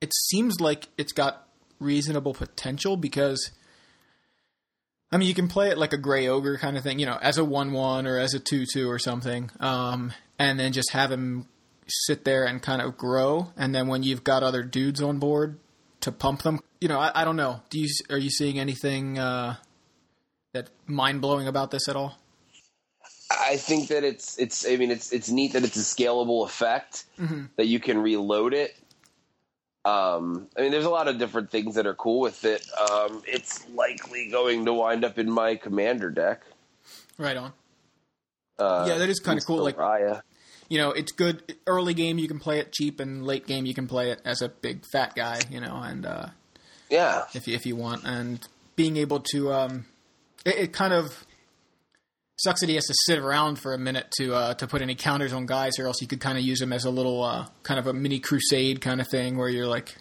it seems like it's got reasonable potential because I mean you can play it like a gray ogre kind of thing, you know, as a one one or as a two two or something, um, and then just have him sit there and kind of grow, and then when you've got other dudes on board to pump them, you know, I, I don't know. Do you are you seeing anything uh, that mind blowing about this at all? I think that it's it's. I mean, it's it's neat that it's a scalable effect that you can reload it. Um, I mean, there's a lot of different things that are cool with it. Um, it's likely going to wind up in my commander deck. Right on. Uh, Yeah, that is kinda cool, like- Raya. You know, it's good early game you can play it cheap and late game you can play it as a big fat guy, you know, and uh, yeah, if you, if you want and being able to um it, it kind of sucks that he has to sit around for a minute to uh, to put any counters on guys or else you could kind of use him as a little uh, kind of a mini crusade kind of thing where you're like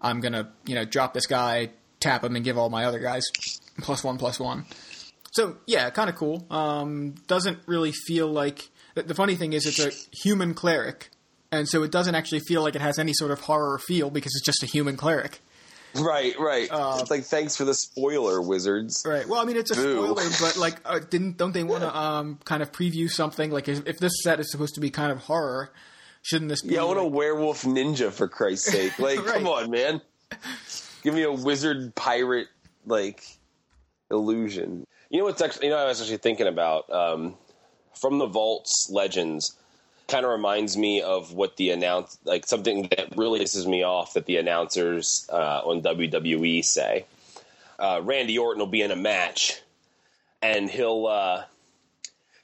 I'm going to, you know, drop this guy, tap him and give all my other guys plus 1 plus 1. So, yeah, kind of cool. Um, doesn't really feel like the, the funny thing is it's a human cleric and so it doesn't actually feel like it has any sort of horror feel because it's just a human cleric. right, right. it's like thanks for the spoiler, wizards. Right. Well, I mean, it's a Boo. spoiler, but like, uh, didn't don't they want to um, kind of preview something? Like, if, if this set is supposed to be kind of horror, shouldn't this be? Yeah, I want a werewolf ninja for Christ's sake. Like, Right. come on, man. Give me a wizard pirate like illusion. You know what's actually? You know, I was actually thinking about um, from the vaults legends. Kind of reminds me of what the announce like something that really pisses me off that the announcers uh, on WWE say. Uh, Randy Orton will be in a match, and he'll uh,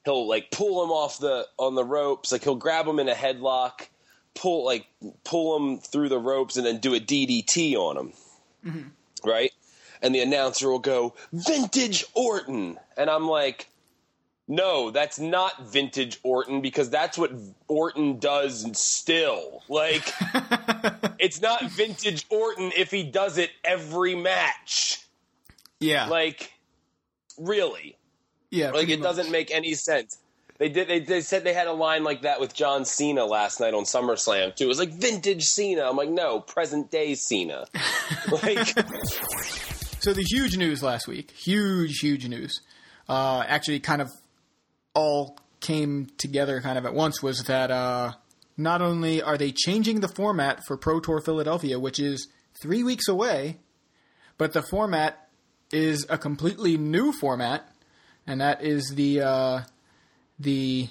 he'll like pull him off the on the ropes, like he'll grab him in a headlock, pull like pull him through the ropes, and then do a DDT on him, right? And the announcer will go, "Vintage Orton," and I'm like, "No, that's not vintage Orton because that's what Orton does still. Like, it's not vintage Orton if he does it every match. Yeah. Like, really." yeah. Like it much. doesn't make any sense. They did. They, they said they had a line like that with John Cena last night on SummerSlam too. It was like vintage Cena. I'm like, no, present day Cena. like, So the huge news last week, huge, huge news, uh, actually kind of all came together kind of at once was that uh, not only are they changing the format for Pro Tour Philadelphia, which is three weeks away, but the format is a completely new format, and that is the uh, the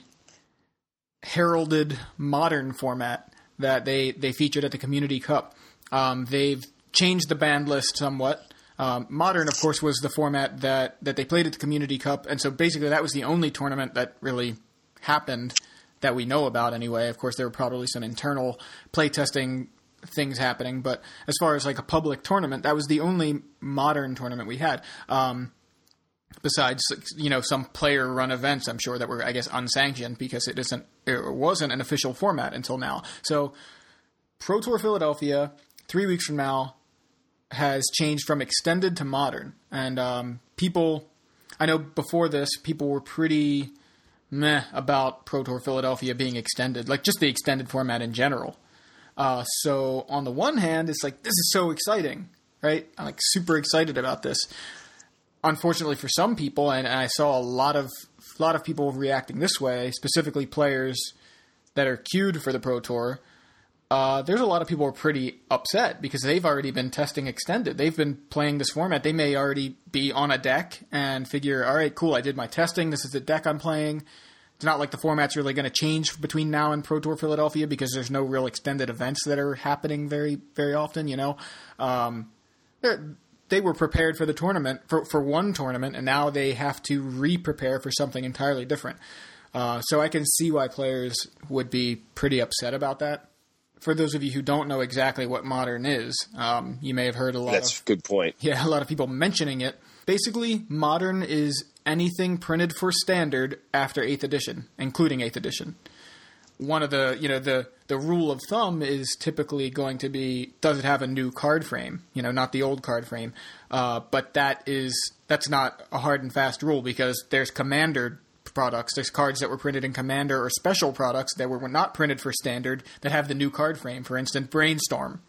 heralded modern format that they, they featured at the Community Cup. Um, they've changed the band list somewhat. Um, modern, of course, was the format that, that they played at the Community Cup, and so basically that was the only tournament that really happened that we know about anyway. Of course, there were probably some internal playtesting things happening, but as far as like a public tournament, that was the only modern tournament we had. Um, besides you know some player run events i'm sure that were i guess unsanctioned because it isn't it wasn't an official format until now so pro tour philadelphia three weeks from now has changed from extended to modern. And um, people i know before this people were pretty meh about pro tour philadelphia being extended like just the extended format in general. Uh, so on the one hand it's like this is so exciting right? I'm like super excited about this. Unfortunately for some people, and I saw a lot of a lot of people reacting this way, specifically players that are queued for the Pro Tour. Uh, there's a lot of people are pretty upset because they've already been testing extended. They've been playing this format. They may already be on a deck and figure, all right, cool, I did my testing. This is the deck I'm playing. It's not like the format's really going to change between now and Pro Tour Philadelphia because there's no real extended events that are happening very, very often. You know, um, they were prepared for the tournament for, for one tournament, and now they have to re-prepare for something entirely different. Uh, so I can see why players would be pretty upset about that. For those of you who don't know exactly what modern is, um, you may have heard a lot that's of a good point. yeah, a lot of people mentioning it. basically modern is anything printed for standard after 8th edition, including 8th edition. One of the, you know, the the rule of thumb is typically going to be does it have a new card frame, you know, not the old card frame. Uh, but that is that's not a hard and fast rule because there's commander products, there's cards that were printed in commander or special products that were not printed for standard that have the new card frame. For instance, Brainstorm,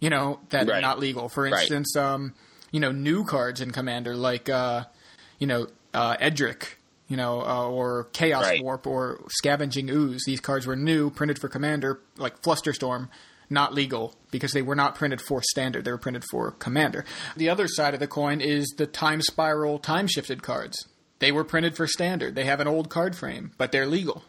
you know, that Right. are not legal. For Right. instance, um, you know, new cards in commander like uh, you know, uh, Edric, you know, uh, or Chaos Right. Warp or Scavenging Ooze. These cards were new, printed for Commander, like Flusterstorm, not legal because they were not printed for Standard. They were printed for Commander. The other side of the coin is the Time Spiral time shifted cards. They were printed for Standard. They have an old card frame, but they're legal.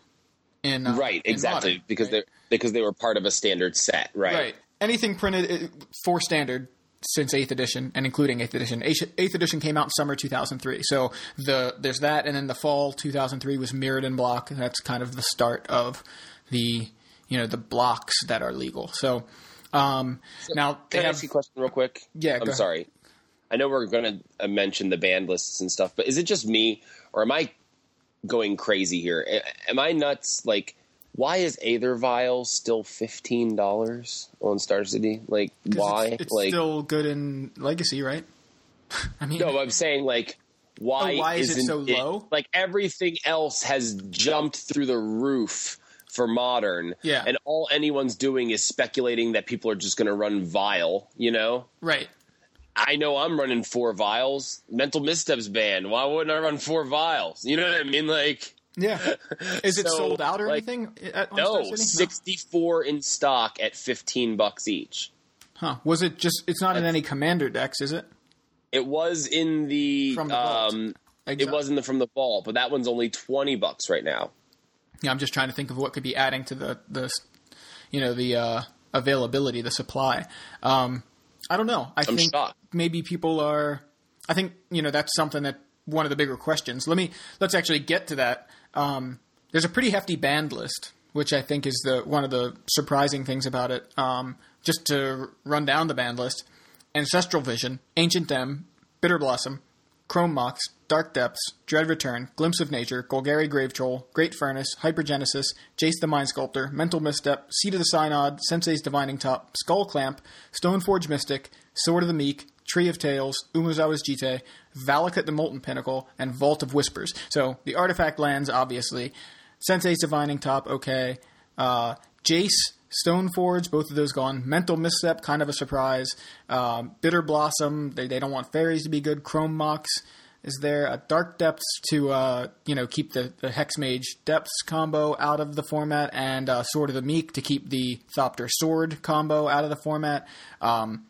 In, uh, right, in exactly, Modern, because right? they're because they were part of a standard set, right? Right. Anything printed uh, for standard since 8th edition and including 8th edition. 8th edition came out in summer 2003. So the there's that and then the fall 2003 was Mirrodin block that's kind of the start of the you know the blocks that are legal. So um now Can I have ask you a question real quick? Yeah, I'm sorry. I know we're going to uh, mention the band lists and stuff, but is it just me or am I going crazy here? Am I nuts? Like, why is Aether Vial still fifteen dollars on Star City? Like, why? it's, it's like, still good in legacy, right? I mean no, I'm saying like, why? Oh, why is it so low? Like everything else has jumped through the roof for modern. Yeah. and all anyone's doing is speculating that people are just going to run vial, You know. right. I know I'm running four vials. Mental missteps banned. Why wouldn't I run four vials? You know what I mean? Like, Yeah. Is it So, sold out or like, anything at no, City? 64 in stock at 15 bucks each. Huh. Was it just it's not in any commander decks, is it? It was in the, From the um, it was in the from the vault, but that one's only 20 bucks right now. Yeah, I'm just trying to think of what could be adding to the the you know the uh, availability, the supply. Um, I don't know. I I'm think shocked. maybe people are. I think you know that's something that one of the bigger questions. Let me let's actually get to that. Um, there's a pretty hefty band list, which I think is the one of the surprising things about it. Um, just to run down the band list: Ancestral Vision, Ancient M, Bitter Blossom, Chrome Mox, Dark Depths, Dread Return, Glimpse of Nature, Golgari Grave Troll, Great Furnace, Hypergenesis, Jace the Mind Sculptor, Mental Misstep, Seat of the Synod, Sensei's Divining Top, Skull Clamp, Stoneforge Mystic, Sword of the Meek, Tree of Tales, Umezawa's Jitte, Valakut the Molten Pinnacle, and Vault of Whispers. So the artifact lands, obviously. Sensei's Divining Top, okay. Uh, Jace, Stoneforge, both of those gone. Mental Misstep, kind of a surprise. Um, Bitter Blossom, they, they don't want fairies to be good. Chrome Mox is there. A Dark Depths to, uh, you know, keep the, the Hex Mage Depths combo out of the format, and uh, Sword of the Meek to keep the Thopter Sword combo out of the format. Um,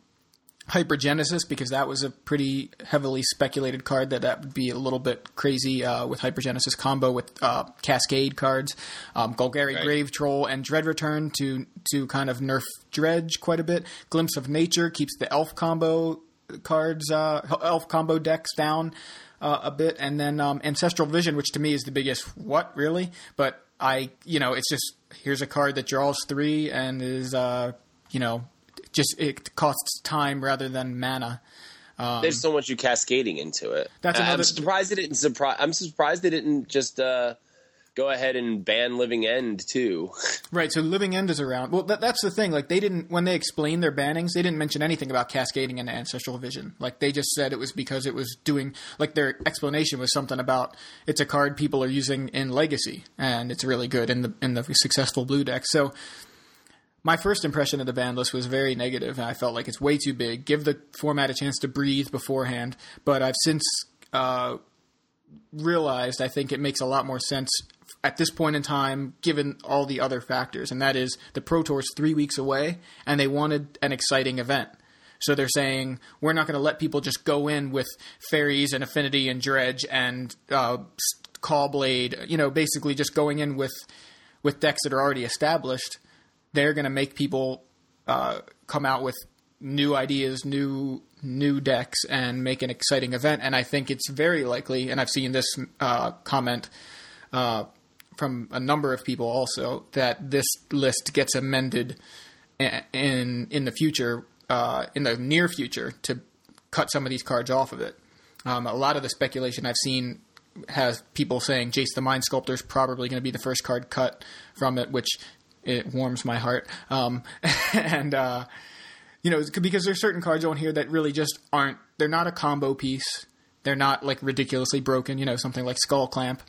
Hypergenesis because that was a pretty heavily speculated card that that would be a little bit crazy uh, with Hypergenesis combo with uh, Cascade cards, um, Golgari Right. Grave Troll and Dread Return to to kind of nerf Dredge quite a bit. Glimpse of Nature keeps the Elf combo cards, uh, Elf combo decks down uh, a bit, and then um, Ancestral Vision, which to me is the biggest what really, but I you know it's just here's a card that draws three and is uh, you know just it costs time rather than mana. There's so much you cascading into it. That's Uh, another- I'm surprised they didn't surprise. I'm surprised they didn't just uh, go ahead and ban Living End too. Right, so Living End is around. Well, that, that's the thing. Like they didn't when they explained their bannings, they didn't mention anything about cascading and ancestral vision. Like they just said it was because it was doing. Like their explanation was something about it's a card people are using in Legacy, and it's really good in the in the successful blue deck. So. My first impression of the ban list was very negative, and I felt like it's way too big. Give the format a chance to breathe beforehand. But I've since uh, realized I think it makes a lot more sense at this point in time, given all the other factors, and that is the Pro Tour's three weeks away, and they wanted an exciting event. So they're saying we're not going to let people just go in with fairies and affinity and dredge and uh, Caw-Blade. You know, basically just going in with with decks that are already established. They're going to make people uh, come out with new ideas, new new decks, and make an exciting event. And I think it's very likely, and I've seen this uh, comment uh, from a number of people also, that this list gets amended in in the future, uh, in the near future, to cut some of these cards off of it. Um, a lot of the speculation I've seen has people saying Jace the Mind Sculptor is probably going to be the first card cut from it, which it warms my heart. Um, and uh, you know, because there's certain cards on here that really just aren't. They're not a combo piece. They're not like ridiculously broken. You know, something like Skull Clamp.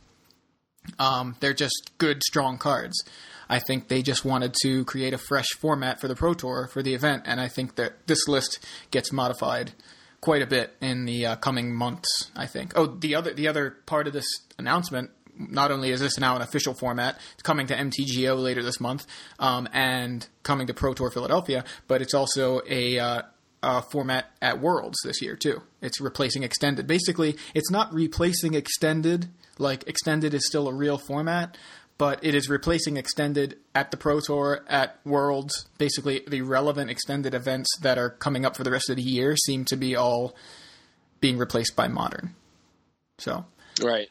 Um, they're just good, strong cards. I think they just wanted to create a fresh format for the Pro Tour for the event, and I think that this list gets modified quite a bit in the uh, coming months. I think. Oh, the other the other part of this announcement. Not only is this now an official format, it's coming to MTGO later this month, um, and coming to Pro Tour Philadelphia, but it's also a uh, uh, format at Worlds this year too. It's replacing Extended. Basically, it's not replacing Extended. Like Extended is still a real format, but it is replacing Extended at the Pro Tour, at Worlds. Basically, the relevant Extended events that are coming up for the rest of the year seem to be all being replaced by Modern. So, right.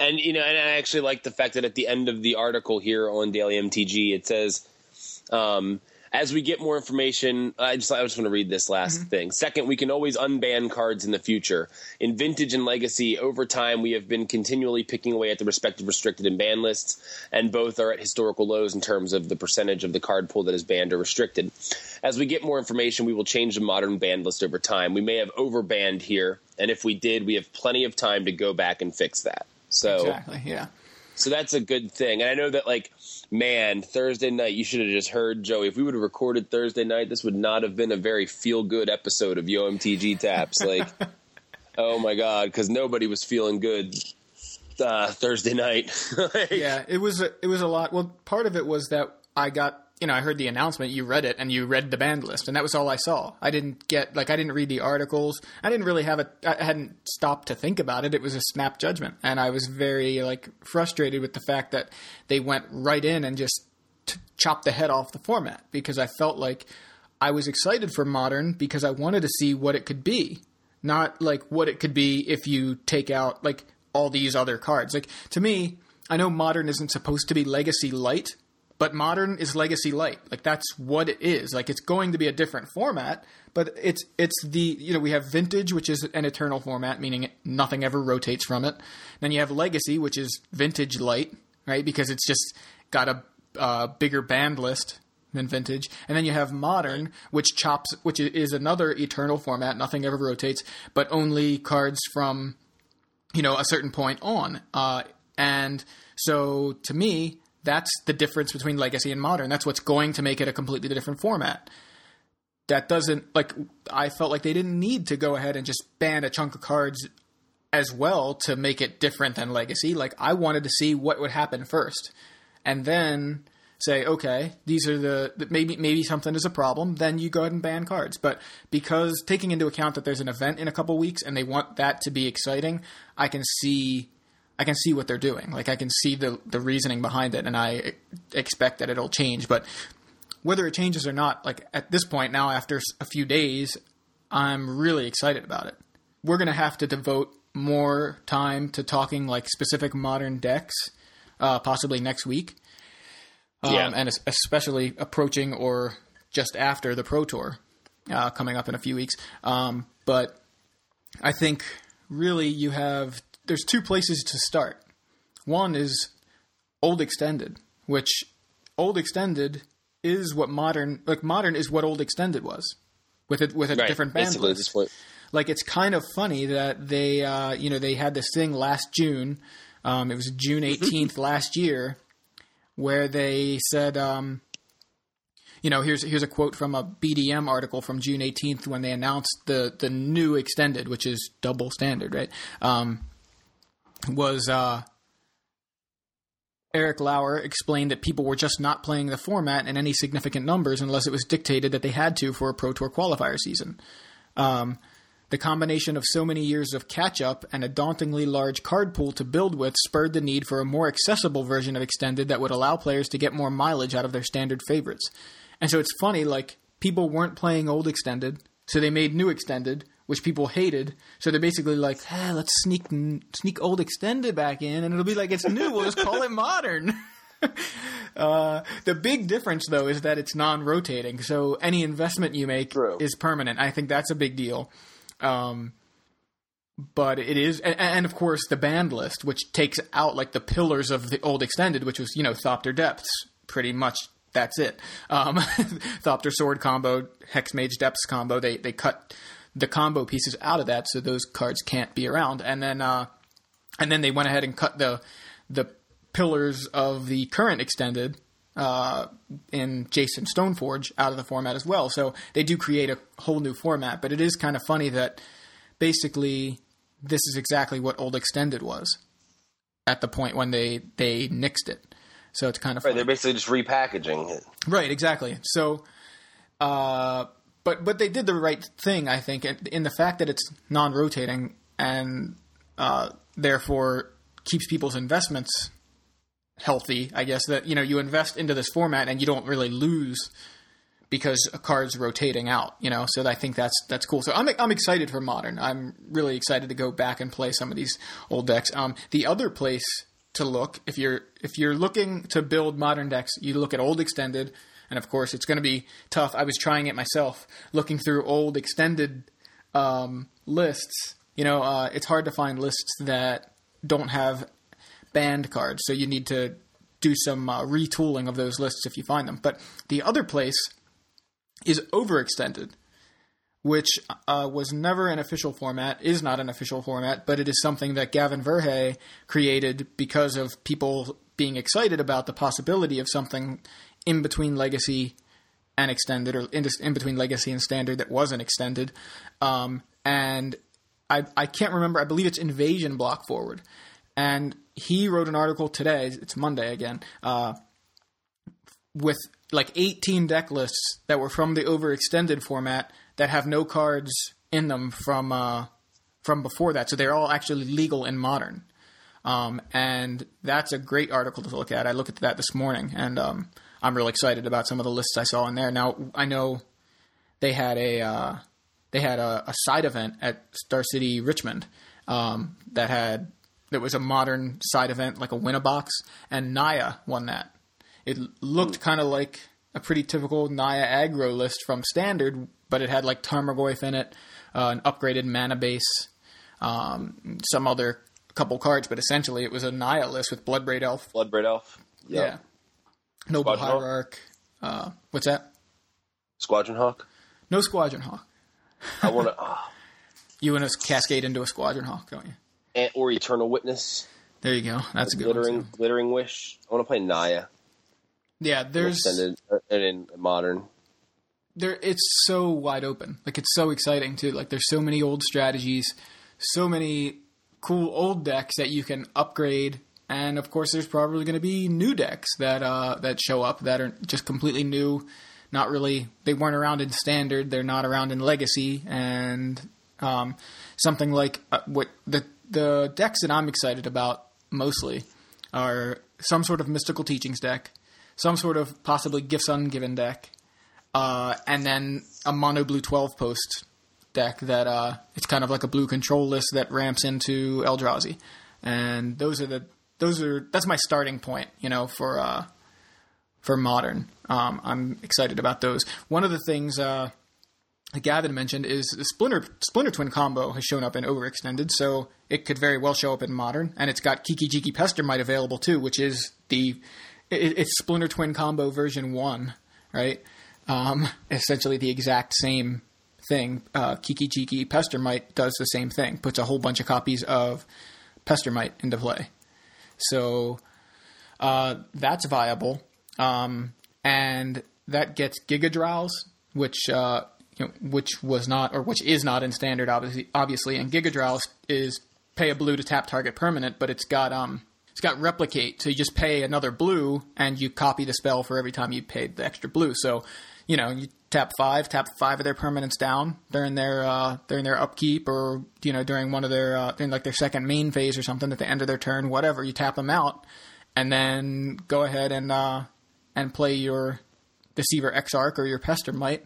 And you know, and I actually like the fact that at the end of the article here on Daily MTG, it says, um, as we get more information, I just I just want to read this last mm-hmm. thing. Second, we can always unban cards in the future. In Vintage and Legacy, over time, we have been continually picking away at the respective restricted and banned lists, and both are at historical lows in terms of the percentage of the card pool that is banned or restricted. As we get more information, we will change the modern banned list over time. We may have overbanned here, and if we did, we have plenty of time to go back and fix that. So exactly, yeah. So that's a good thing. And I know that like man, Thursday night, you should have just heard Joey. If we would have recorded Thursday night, this would not have been a very feel good episode of Yo MTG Taps. Like, oh my god, because nobody was feeling good uh, Thursday night. like, yeah, it was a, it was a lot. Well, part of it was that I got you know, I heard the announcement, you read it, and you read the band list, and that was all I saw. I didn't get, like, I didn't read the articles. I didn't really have a, I hadn't stopped to think about it. It was a snap judgment. And I was very, like, frustrated with the fact that they went right in and just t- chopped the head off the format because I felt like I was excited for Modern because I wanted to see what it could be, not like what it could be if you take out, like, all these other cards. Like, to me, I know Modern isn't supposed to be Legacy Light but modern is legacy light. Like that's what it is. Like it's going to be a different format but it's it's the you know we have vintage which is an eternal format meaning nothing ever rotates from it. Then you have legacy which is vintage light right? Because it's just got a uh, bigger band list than vintage. And then you have modern which chops which is another eternal format. Nothing ever rotates but only cards from you know a certain point on. Uh, and so to me that's the difference between legacy and modern. That's what's going to make it a completely different format. That doesn't like I felt like they didn't need to go ahead and just ban a chunk of cards as well to make it different than legacy. Like I wanted to see what would happen first. And then say, okay, these are the maybe maybe something is a problem, then you go ahead and ban cards. But because taking into account that there's an event in a couple weeks and they want that to be exciting, I can see I can see what they're doing. Like I can see the the reasoning behind it, and I expect that it'll change. But whether it changes or not, like at this point now, after a few days, I'm really excited about it. We're gonna have to devote more time to talking like specific modern decks, uh, possibly next week. Um, yeah. and especially approaching or just after the Pro Tour uh, coming up in a few weeks. Um, but I think really you have there's two places to start. One is old extended, which old extended is what modern like modern is what old extended was with it with a right. different band list. Like it's kind of funny that they uh, you know they had this thing last June. Um, it was June 18th last year where they said um, you know, here's here's a quote from a BDM article from June 18th when they announced the the new extended, which is double standard, right? Um, was uh, Erik Lauer explained that people were just not playing the format in any significant numbers unless it was dictated that they had to for a Pro Tour qualifier season. Um, the combination of so many years of catch up and a dauntingly large card pool to build with spurred the need for a more accessible version of Extended that would allow players to get more mileage out of their standard favorites. And so it's funny, like, people weren't playing old Extended, so they made new Extended, which people hated. So they're basically like, hey, let's sneak sneak old extended back in, and it'll be like it's new. We'll just call it modern. uh, the big difference, though, is that it's non-rotating. So any investment you make True. is permanent. I think that's a big deal. Um, but it is, and, and, of course the band list, which takes out like the pillars of the old extended, which was you know Thopter Depths, pretty much that's it. Um, Thopter Sword combo, Hex Mage Depths combo. They they cut the combo pieces out of that, so those cards can't be around. And then uh, and then they went ahead and cut the the pillars of the current extended uh, in Jason Stoneforge out of the format as well. So they do create a whole new format, but it is kind of funny that basically this is exactly what old extended was at the point when they they nixed it. So it's kind of right. They're basically just repackaging it. Right. Exactly. So, uh, but but they did the right thing, I think, in the fact that it's non-rotating and uh, therefore keeps people's investments healthy. I guess that you know you invest into this format and you don't really lose because a card's rotating out. You know, so I think that's that's cool. So I'm I'm excited for modern. I'm really excited to go back and play some of these old decks. Um, the other place to look if you're if you're looking to build modern decks, you look at old extended, and of course it's going to be tough. I was trying it myself, looking through old extended um, lists. You know, uh, it's hard to find lists that don't have banned cards, so you need to do some uh, retooling of those lists if you find them. But the other place is overextended which uh, was never an official format, is not an official format, but it is something that Gavin Verhey created because of people being excited about the possibility of something in between legacy and extended, or in, in between legacy and standard that wasn't extended. Um, and I, I can't remember, I believe it's Invasion Block Forward. And he wrote an article today, it's Monday again, uh, with like 18 deck lists that were from the overextended format that have no cards in them from uh, from before that. So they're all actually legal in modern. Um, and that's a great article to look at. I looked at that this morning, and um, I'm really excited about some of the lists I saw in there. Now I know they had a uh, they had a, a, side event at Star City Richmond um, that had that was a modern side event like a win a box, and Naya won that. It looked kind of like a pretty typical Naya aggro list from standard, but it had like Tarmogoyf in it, uh, an upgraded mana base, um, some other couple cards, but essentially it was a Naya list with Bloodbraid Elf. Bloodbraid Elf. Yep. Yeah. Noble Squadron Hierarch. Uh, what's that? Squadron Hawk. No Squadron Hawk. I want to. Oh. you want to cascade into a Squadron Hawk, don't you? And, or Eternal Witness. There you go. That's a good glittering, one. Glittering Wish. I want to play Naya. Yeah, there's extended and in modern. There, it's so wide open. Like it's so exciting too. Like there's so many old strategies, so many cool old decks that you can upgrade, and of course there's probably going to be new decks that uh, that show up that are just completely new. Not really, they weren't around in standard. They're not around in legacy, and um, something like uh, what the the decks that I'm excited about mostly are some sort of mystical teachings deck some sort of possibly gifts ungiven deck, uh, and then a mono blue 12 post deck that uh, it's kind of like a blue control list that ramps into Eldrazi. And those are the those are that's my starting point, you know, for uh, for modern. Um, I'm excited about those. One of the things uh, Gavin mentioned is the Splinter Splinter Twin combo has shown up in Overextended, so it could very well show up in Modern, and it's got Kiki Jiki Pestermite available too, which is the it, it's Splinter Twin Combo version one, right? Um, essentially the exact same thing. Uh, Kiki Jiki Pestermite does the same thing, puts a whole bunch of copies of Pestermite into play. So uh, that's viable, um, and that gets Gigadrowse, which uh, you know, which was not or which is not in standard, obviously. Obviously, and Gigadrowse is pay a blue to tap target permanent, but it's got um it's got replicate, so you just pay another blue and you copy the spell for every time you paid the extra blue. So, you know, you tap five, tap five of their permanents down during their uh, during their upkeep, or you know during one of their uh, during like their second main phase or something at the end of their turn, whatever. You tap them out, and then go ahead and uh, and play your Deceiver Exarch or your Pester Pestermite,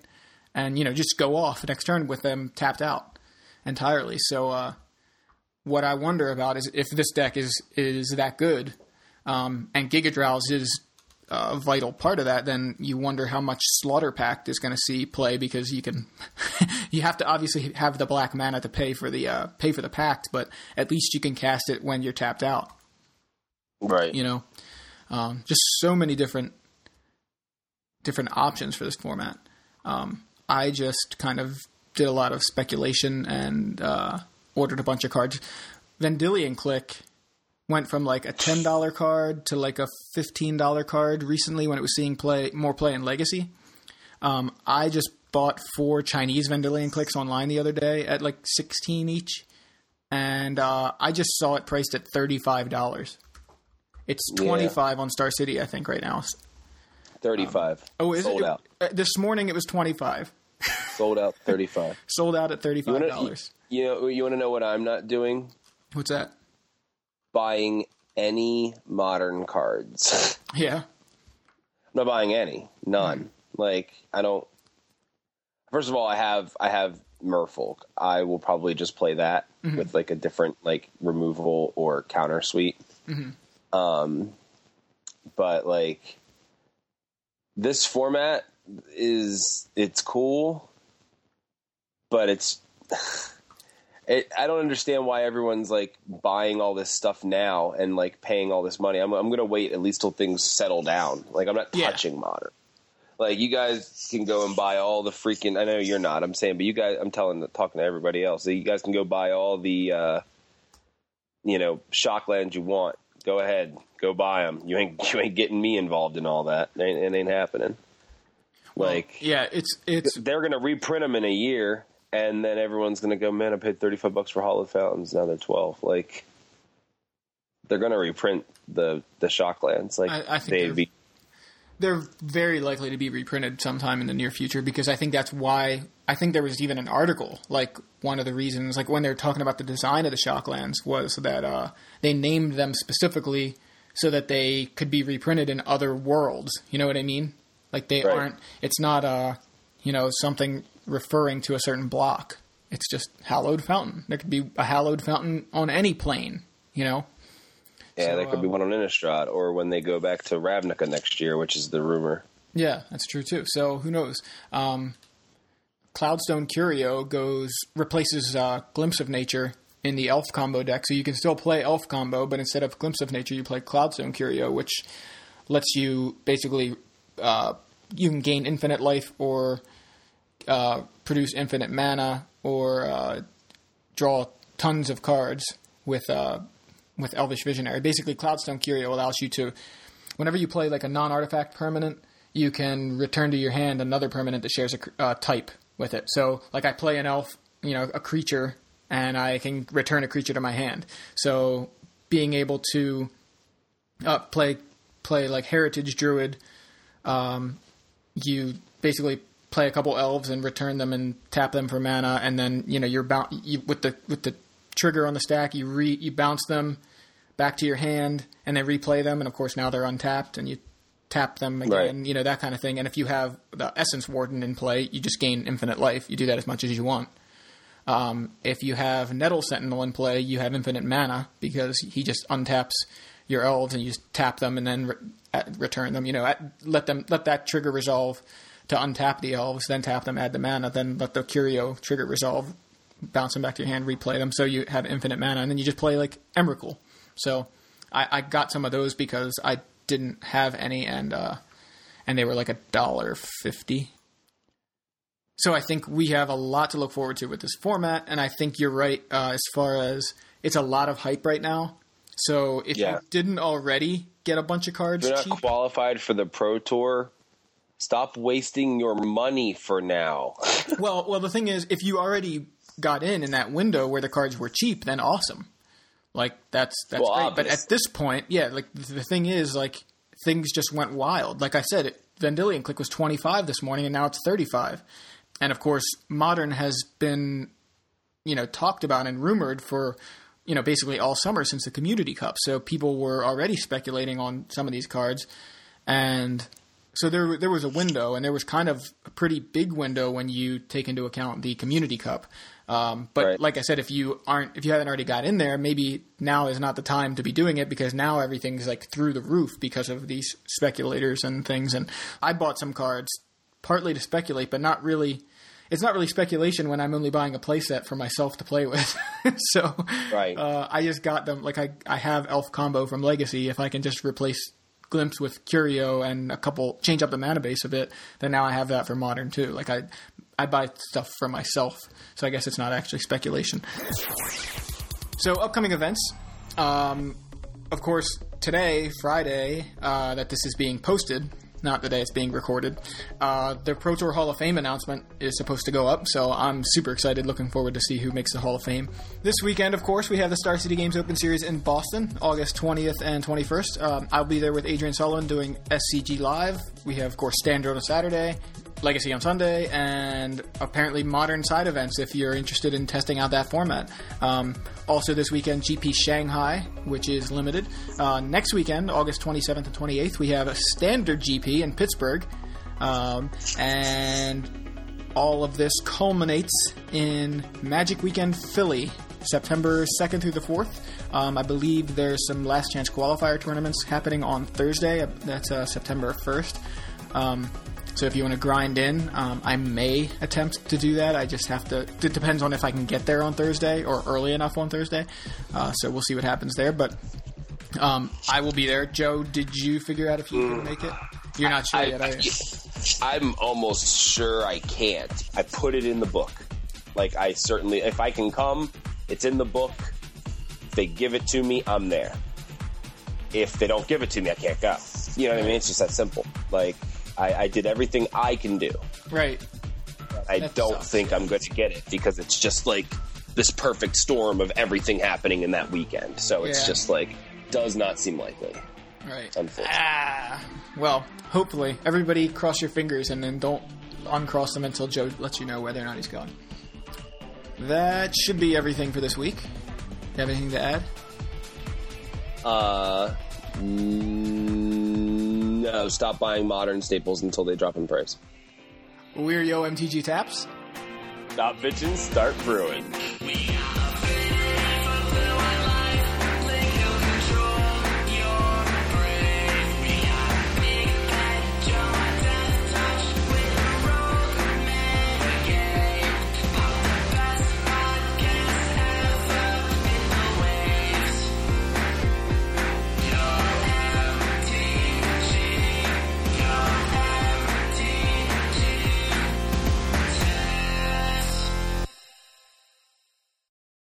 and you know just go off next turn with them tapped out entirely. So uh, what I wonder about is if this deck is is that good, um, and Gigadrowse is a vital part of that, then you wonder how much Slaughter Pact is going to see play because you can you have to obviously have the black mana to pay for the uh, pay for the pact, but at least you can cast it when you're tapped out. Right. You know, um, just so many different different options for this format. Um, I just kind of did a lot of speculation and uh, ordered a bunch of cards. Vendilion Clique went from like a ten dollar card to like a fifteen dollar card recently when it was seeing play more play in Legacy. Um, I just bought four Chinese Vendilion Cliques online the other day at like sixteen each, and uh, I just saw it priced at thirty five dollars. It's twenty five on Star City, I think, right now. Thirty-five. Oh, is Sold it? out. Uh, this morning it was twenty five. Sold out. Thirty-five. Sold out at thirty five dollars. You know, you want to know what I'm not doing? What's that? Buying any modern cards. Yeah. I'm not buying any. None. Hmm. Like I don't. First of all, I have I have Merfolk. I will probably just play that mm-hmm. with like a different like removal or counter suite. Mm-hmm. Um, but like this format is it's cool, but it's. It, I don't understand why everyone's like buying all this stuff now and like paying all this money. I'm, I'm going to wait at least till things settle down. Like I'm not Yeah. touching modern. Like you guys can go and buy all the freaking. I know you're not. I'm saying, but you guys. I'm telling, talking to everybody else. You guys can go buy all the, uh, you know, shocklands you want. Go ahead, go buy them. You ain't you ain't getting me involved in all that. It ain't, it ain't happening. Like Yeah, it's it's they're gonna reprint them in a year, and then everyone's gonna go, man, I paid thirty five bucks for Hallowed Fountains. Now they're twelve. Like they're gonna reprint the the Shocklands. Like I- I think they'd they're- be they're very likely to be reprinted sometime in the near future because I think that's why I think there was even an article like one of the reasons like when they were talking about the design of the Shocklands was that uh, they named them specifically so that they could be reprinted in other worlds. You know what I mean? Like they Right. aren't. It's not uh you know something referring to a certain block. It's just hallowed fountain. There could be a hallowed fountain on any plane. You know. yeah, So, there could be uh, one on Innistrad, or when they go back to Ravnica next year, which is the rumor. Yeah, that's true too. So who knows? Um, Cloudstone Curio goes replaces uh, Glimpse of Nature in the Elf combo deck, so you can still play Elf combo, but instead of Glimpse of Nature, you play Cloudstone Curio, which lets you basically uh, you can gain infinite life or uh, produce infinite mana or uh, draw tons of cards with uh, with Elvish Visionary. Basically, Cloudstone Curio allows you to whenever you play like a non-artifact permanent, you can return to your hand another permanent that shares a uh, type with it. So, like I play an elf, you know, a creature, and I can return a creature to my hand. So, being able to uh, play play like Heritage Druid, um, you basically play a couple elves and return them and tap them for mana, and then you know you're bound you, with the with the trigger on the stack. You re you bounce them back to your hand, and then replay them, and of course now they're untapped, and you tap them again, Right. you know that kind of thing. And if you have the Essence Warden in play, you just gain infinite life. You do that as much as you want. Um, if you have Nettle Sentinel in play, you have infinite mana because he just untaps your elves and you just tap them and then re- return them. You know, at, let them let that trigger resolve to untap the elves, then tap them, add the mana, then let the Curio trigger resolve, bounce them back to your hand, replay them, so you have infinite mana, and then you just play like Emrakul. So I, I got some of those because I didn't have any, and uh, and they were like a dollar fifty. So I think we have a lot to look forward to with this format, and I think you're right uh, as far as it's a lot of hype right now. So if Yeah. you didn't already get a bunch of cards you're not cheap, qualified for the Pro Tour. Stop wasting your money for now. well, well, the thing is, if you already got in in that window where the cards were cheap, then awesome. Like that's that's Well, great. But at this point, yeah, like the, the thing is, like things just went wild. Like I said, it, Vendilion Clique was twenty five this morning, and now it's thirty five. And of course, Modern has been, you know, talked about and rumored for, you know, basically all summer since the Community Cup. So people were already speculating on some of these cards, and so there there was a window, and there was kind of a pretty big window when you take into account the Community Cup. Um, but Right. like I said, if you aren't if you haven't already got in there, maybe now is not the time to be doing it because now everything's like through the roof because of these speculators and things. And I bought some cards partly to speculate, but not really it's not really speculation when I'm only buying a playset for myself to play with. so Right. uh, I just got them. Like I I have Elf combo from Legacy. If I can just replace Glimpse with Curio and a couple change up the mana base a bit, then now I have that for Modern too. Like I I buy stuff for myself, so I guess it's not actually speculation. So upcoming events. Um, of course, today, Friday, uh, that this is being posted, not the day it's being recorded, uh, the Pro Tour Hall of Fame announcement is supposed to go up, so I'm super excited, looking forward to see who makes the Hall of Fame. This weekend, of course, we have the Star City Games Open Series in Boston, August 20th and 21st. Um, I'll be there with Adrian Sullivan doing SCG Live. We have, of course, Standard on a Saturday, Legacy on Sunday, and apparently modern side events if you're interested in testing out that format. Um, also, this weekend, GP Shanghai, which is limited. Uh, next weekend, August 27th and 28th, we have a standard GP in Pittsburgh. Um, and all of this culminates in Magic Weekend Philly, September 2nd through the 4th. Um, I believe there's some last chance qualifier tournaments happening on Thursday. That's uh, September 1st. Um, so if you want to grind in, um, I may attempt to do that. I just have to. It depends on if I can get there on Thursday or early enough on Thursday. Uh, so we'll see what happens there. But um, I will be there. Joe, did you figure out if you can make it? You're not sure I, yet, you? I'm almost sure I can't. I put it in the book. Like I certainly, if I can come, it's in the book. If they give it to me, I'm there. If they don't give it to me, I can't go. You know what I mean? It's just that simple. Like I, I did everything I can do. Right. I That don't sucks. think I'm going to get it because it's just like this perfect storm of everything happening in that weekend. So it's Yeah. just like does not seem likely. Right. Unfortunately. Ah. Well, hopefully. Everybody cross your fingers and then don't uncross them until Joe lets you know whether or not he's gone. That should be everything for this week. You have anything to add? Uh, mm, no, stop buying modern staples until they drop in price. We're Yo MTG Taps. Stop bitching, start brewing. We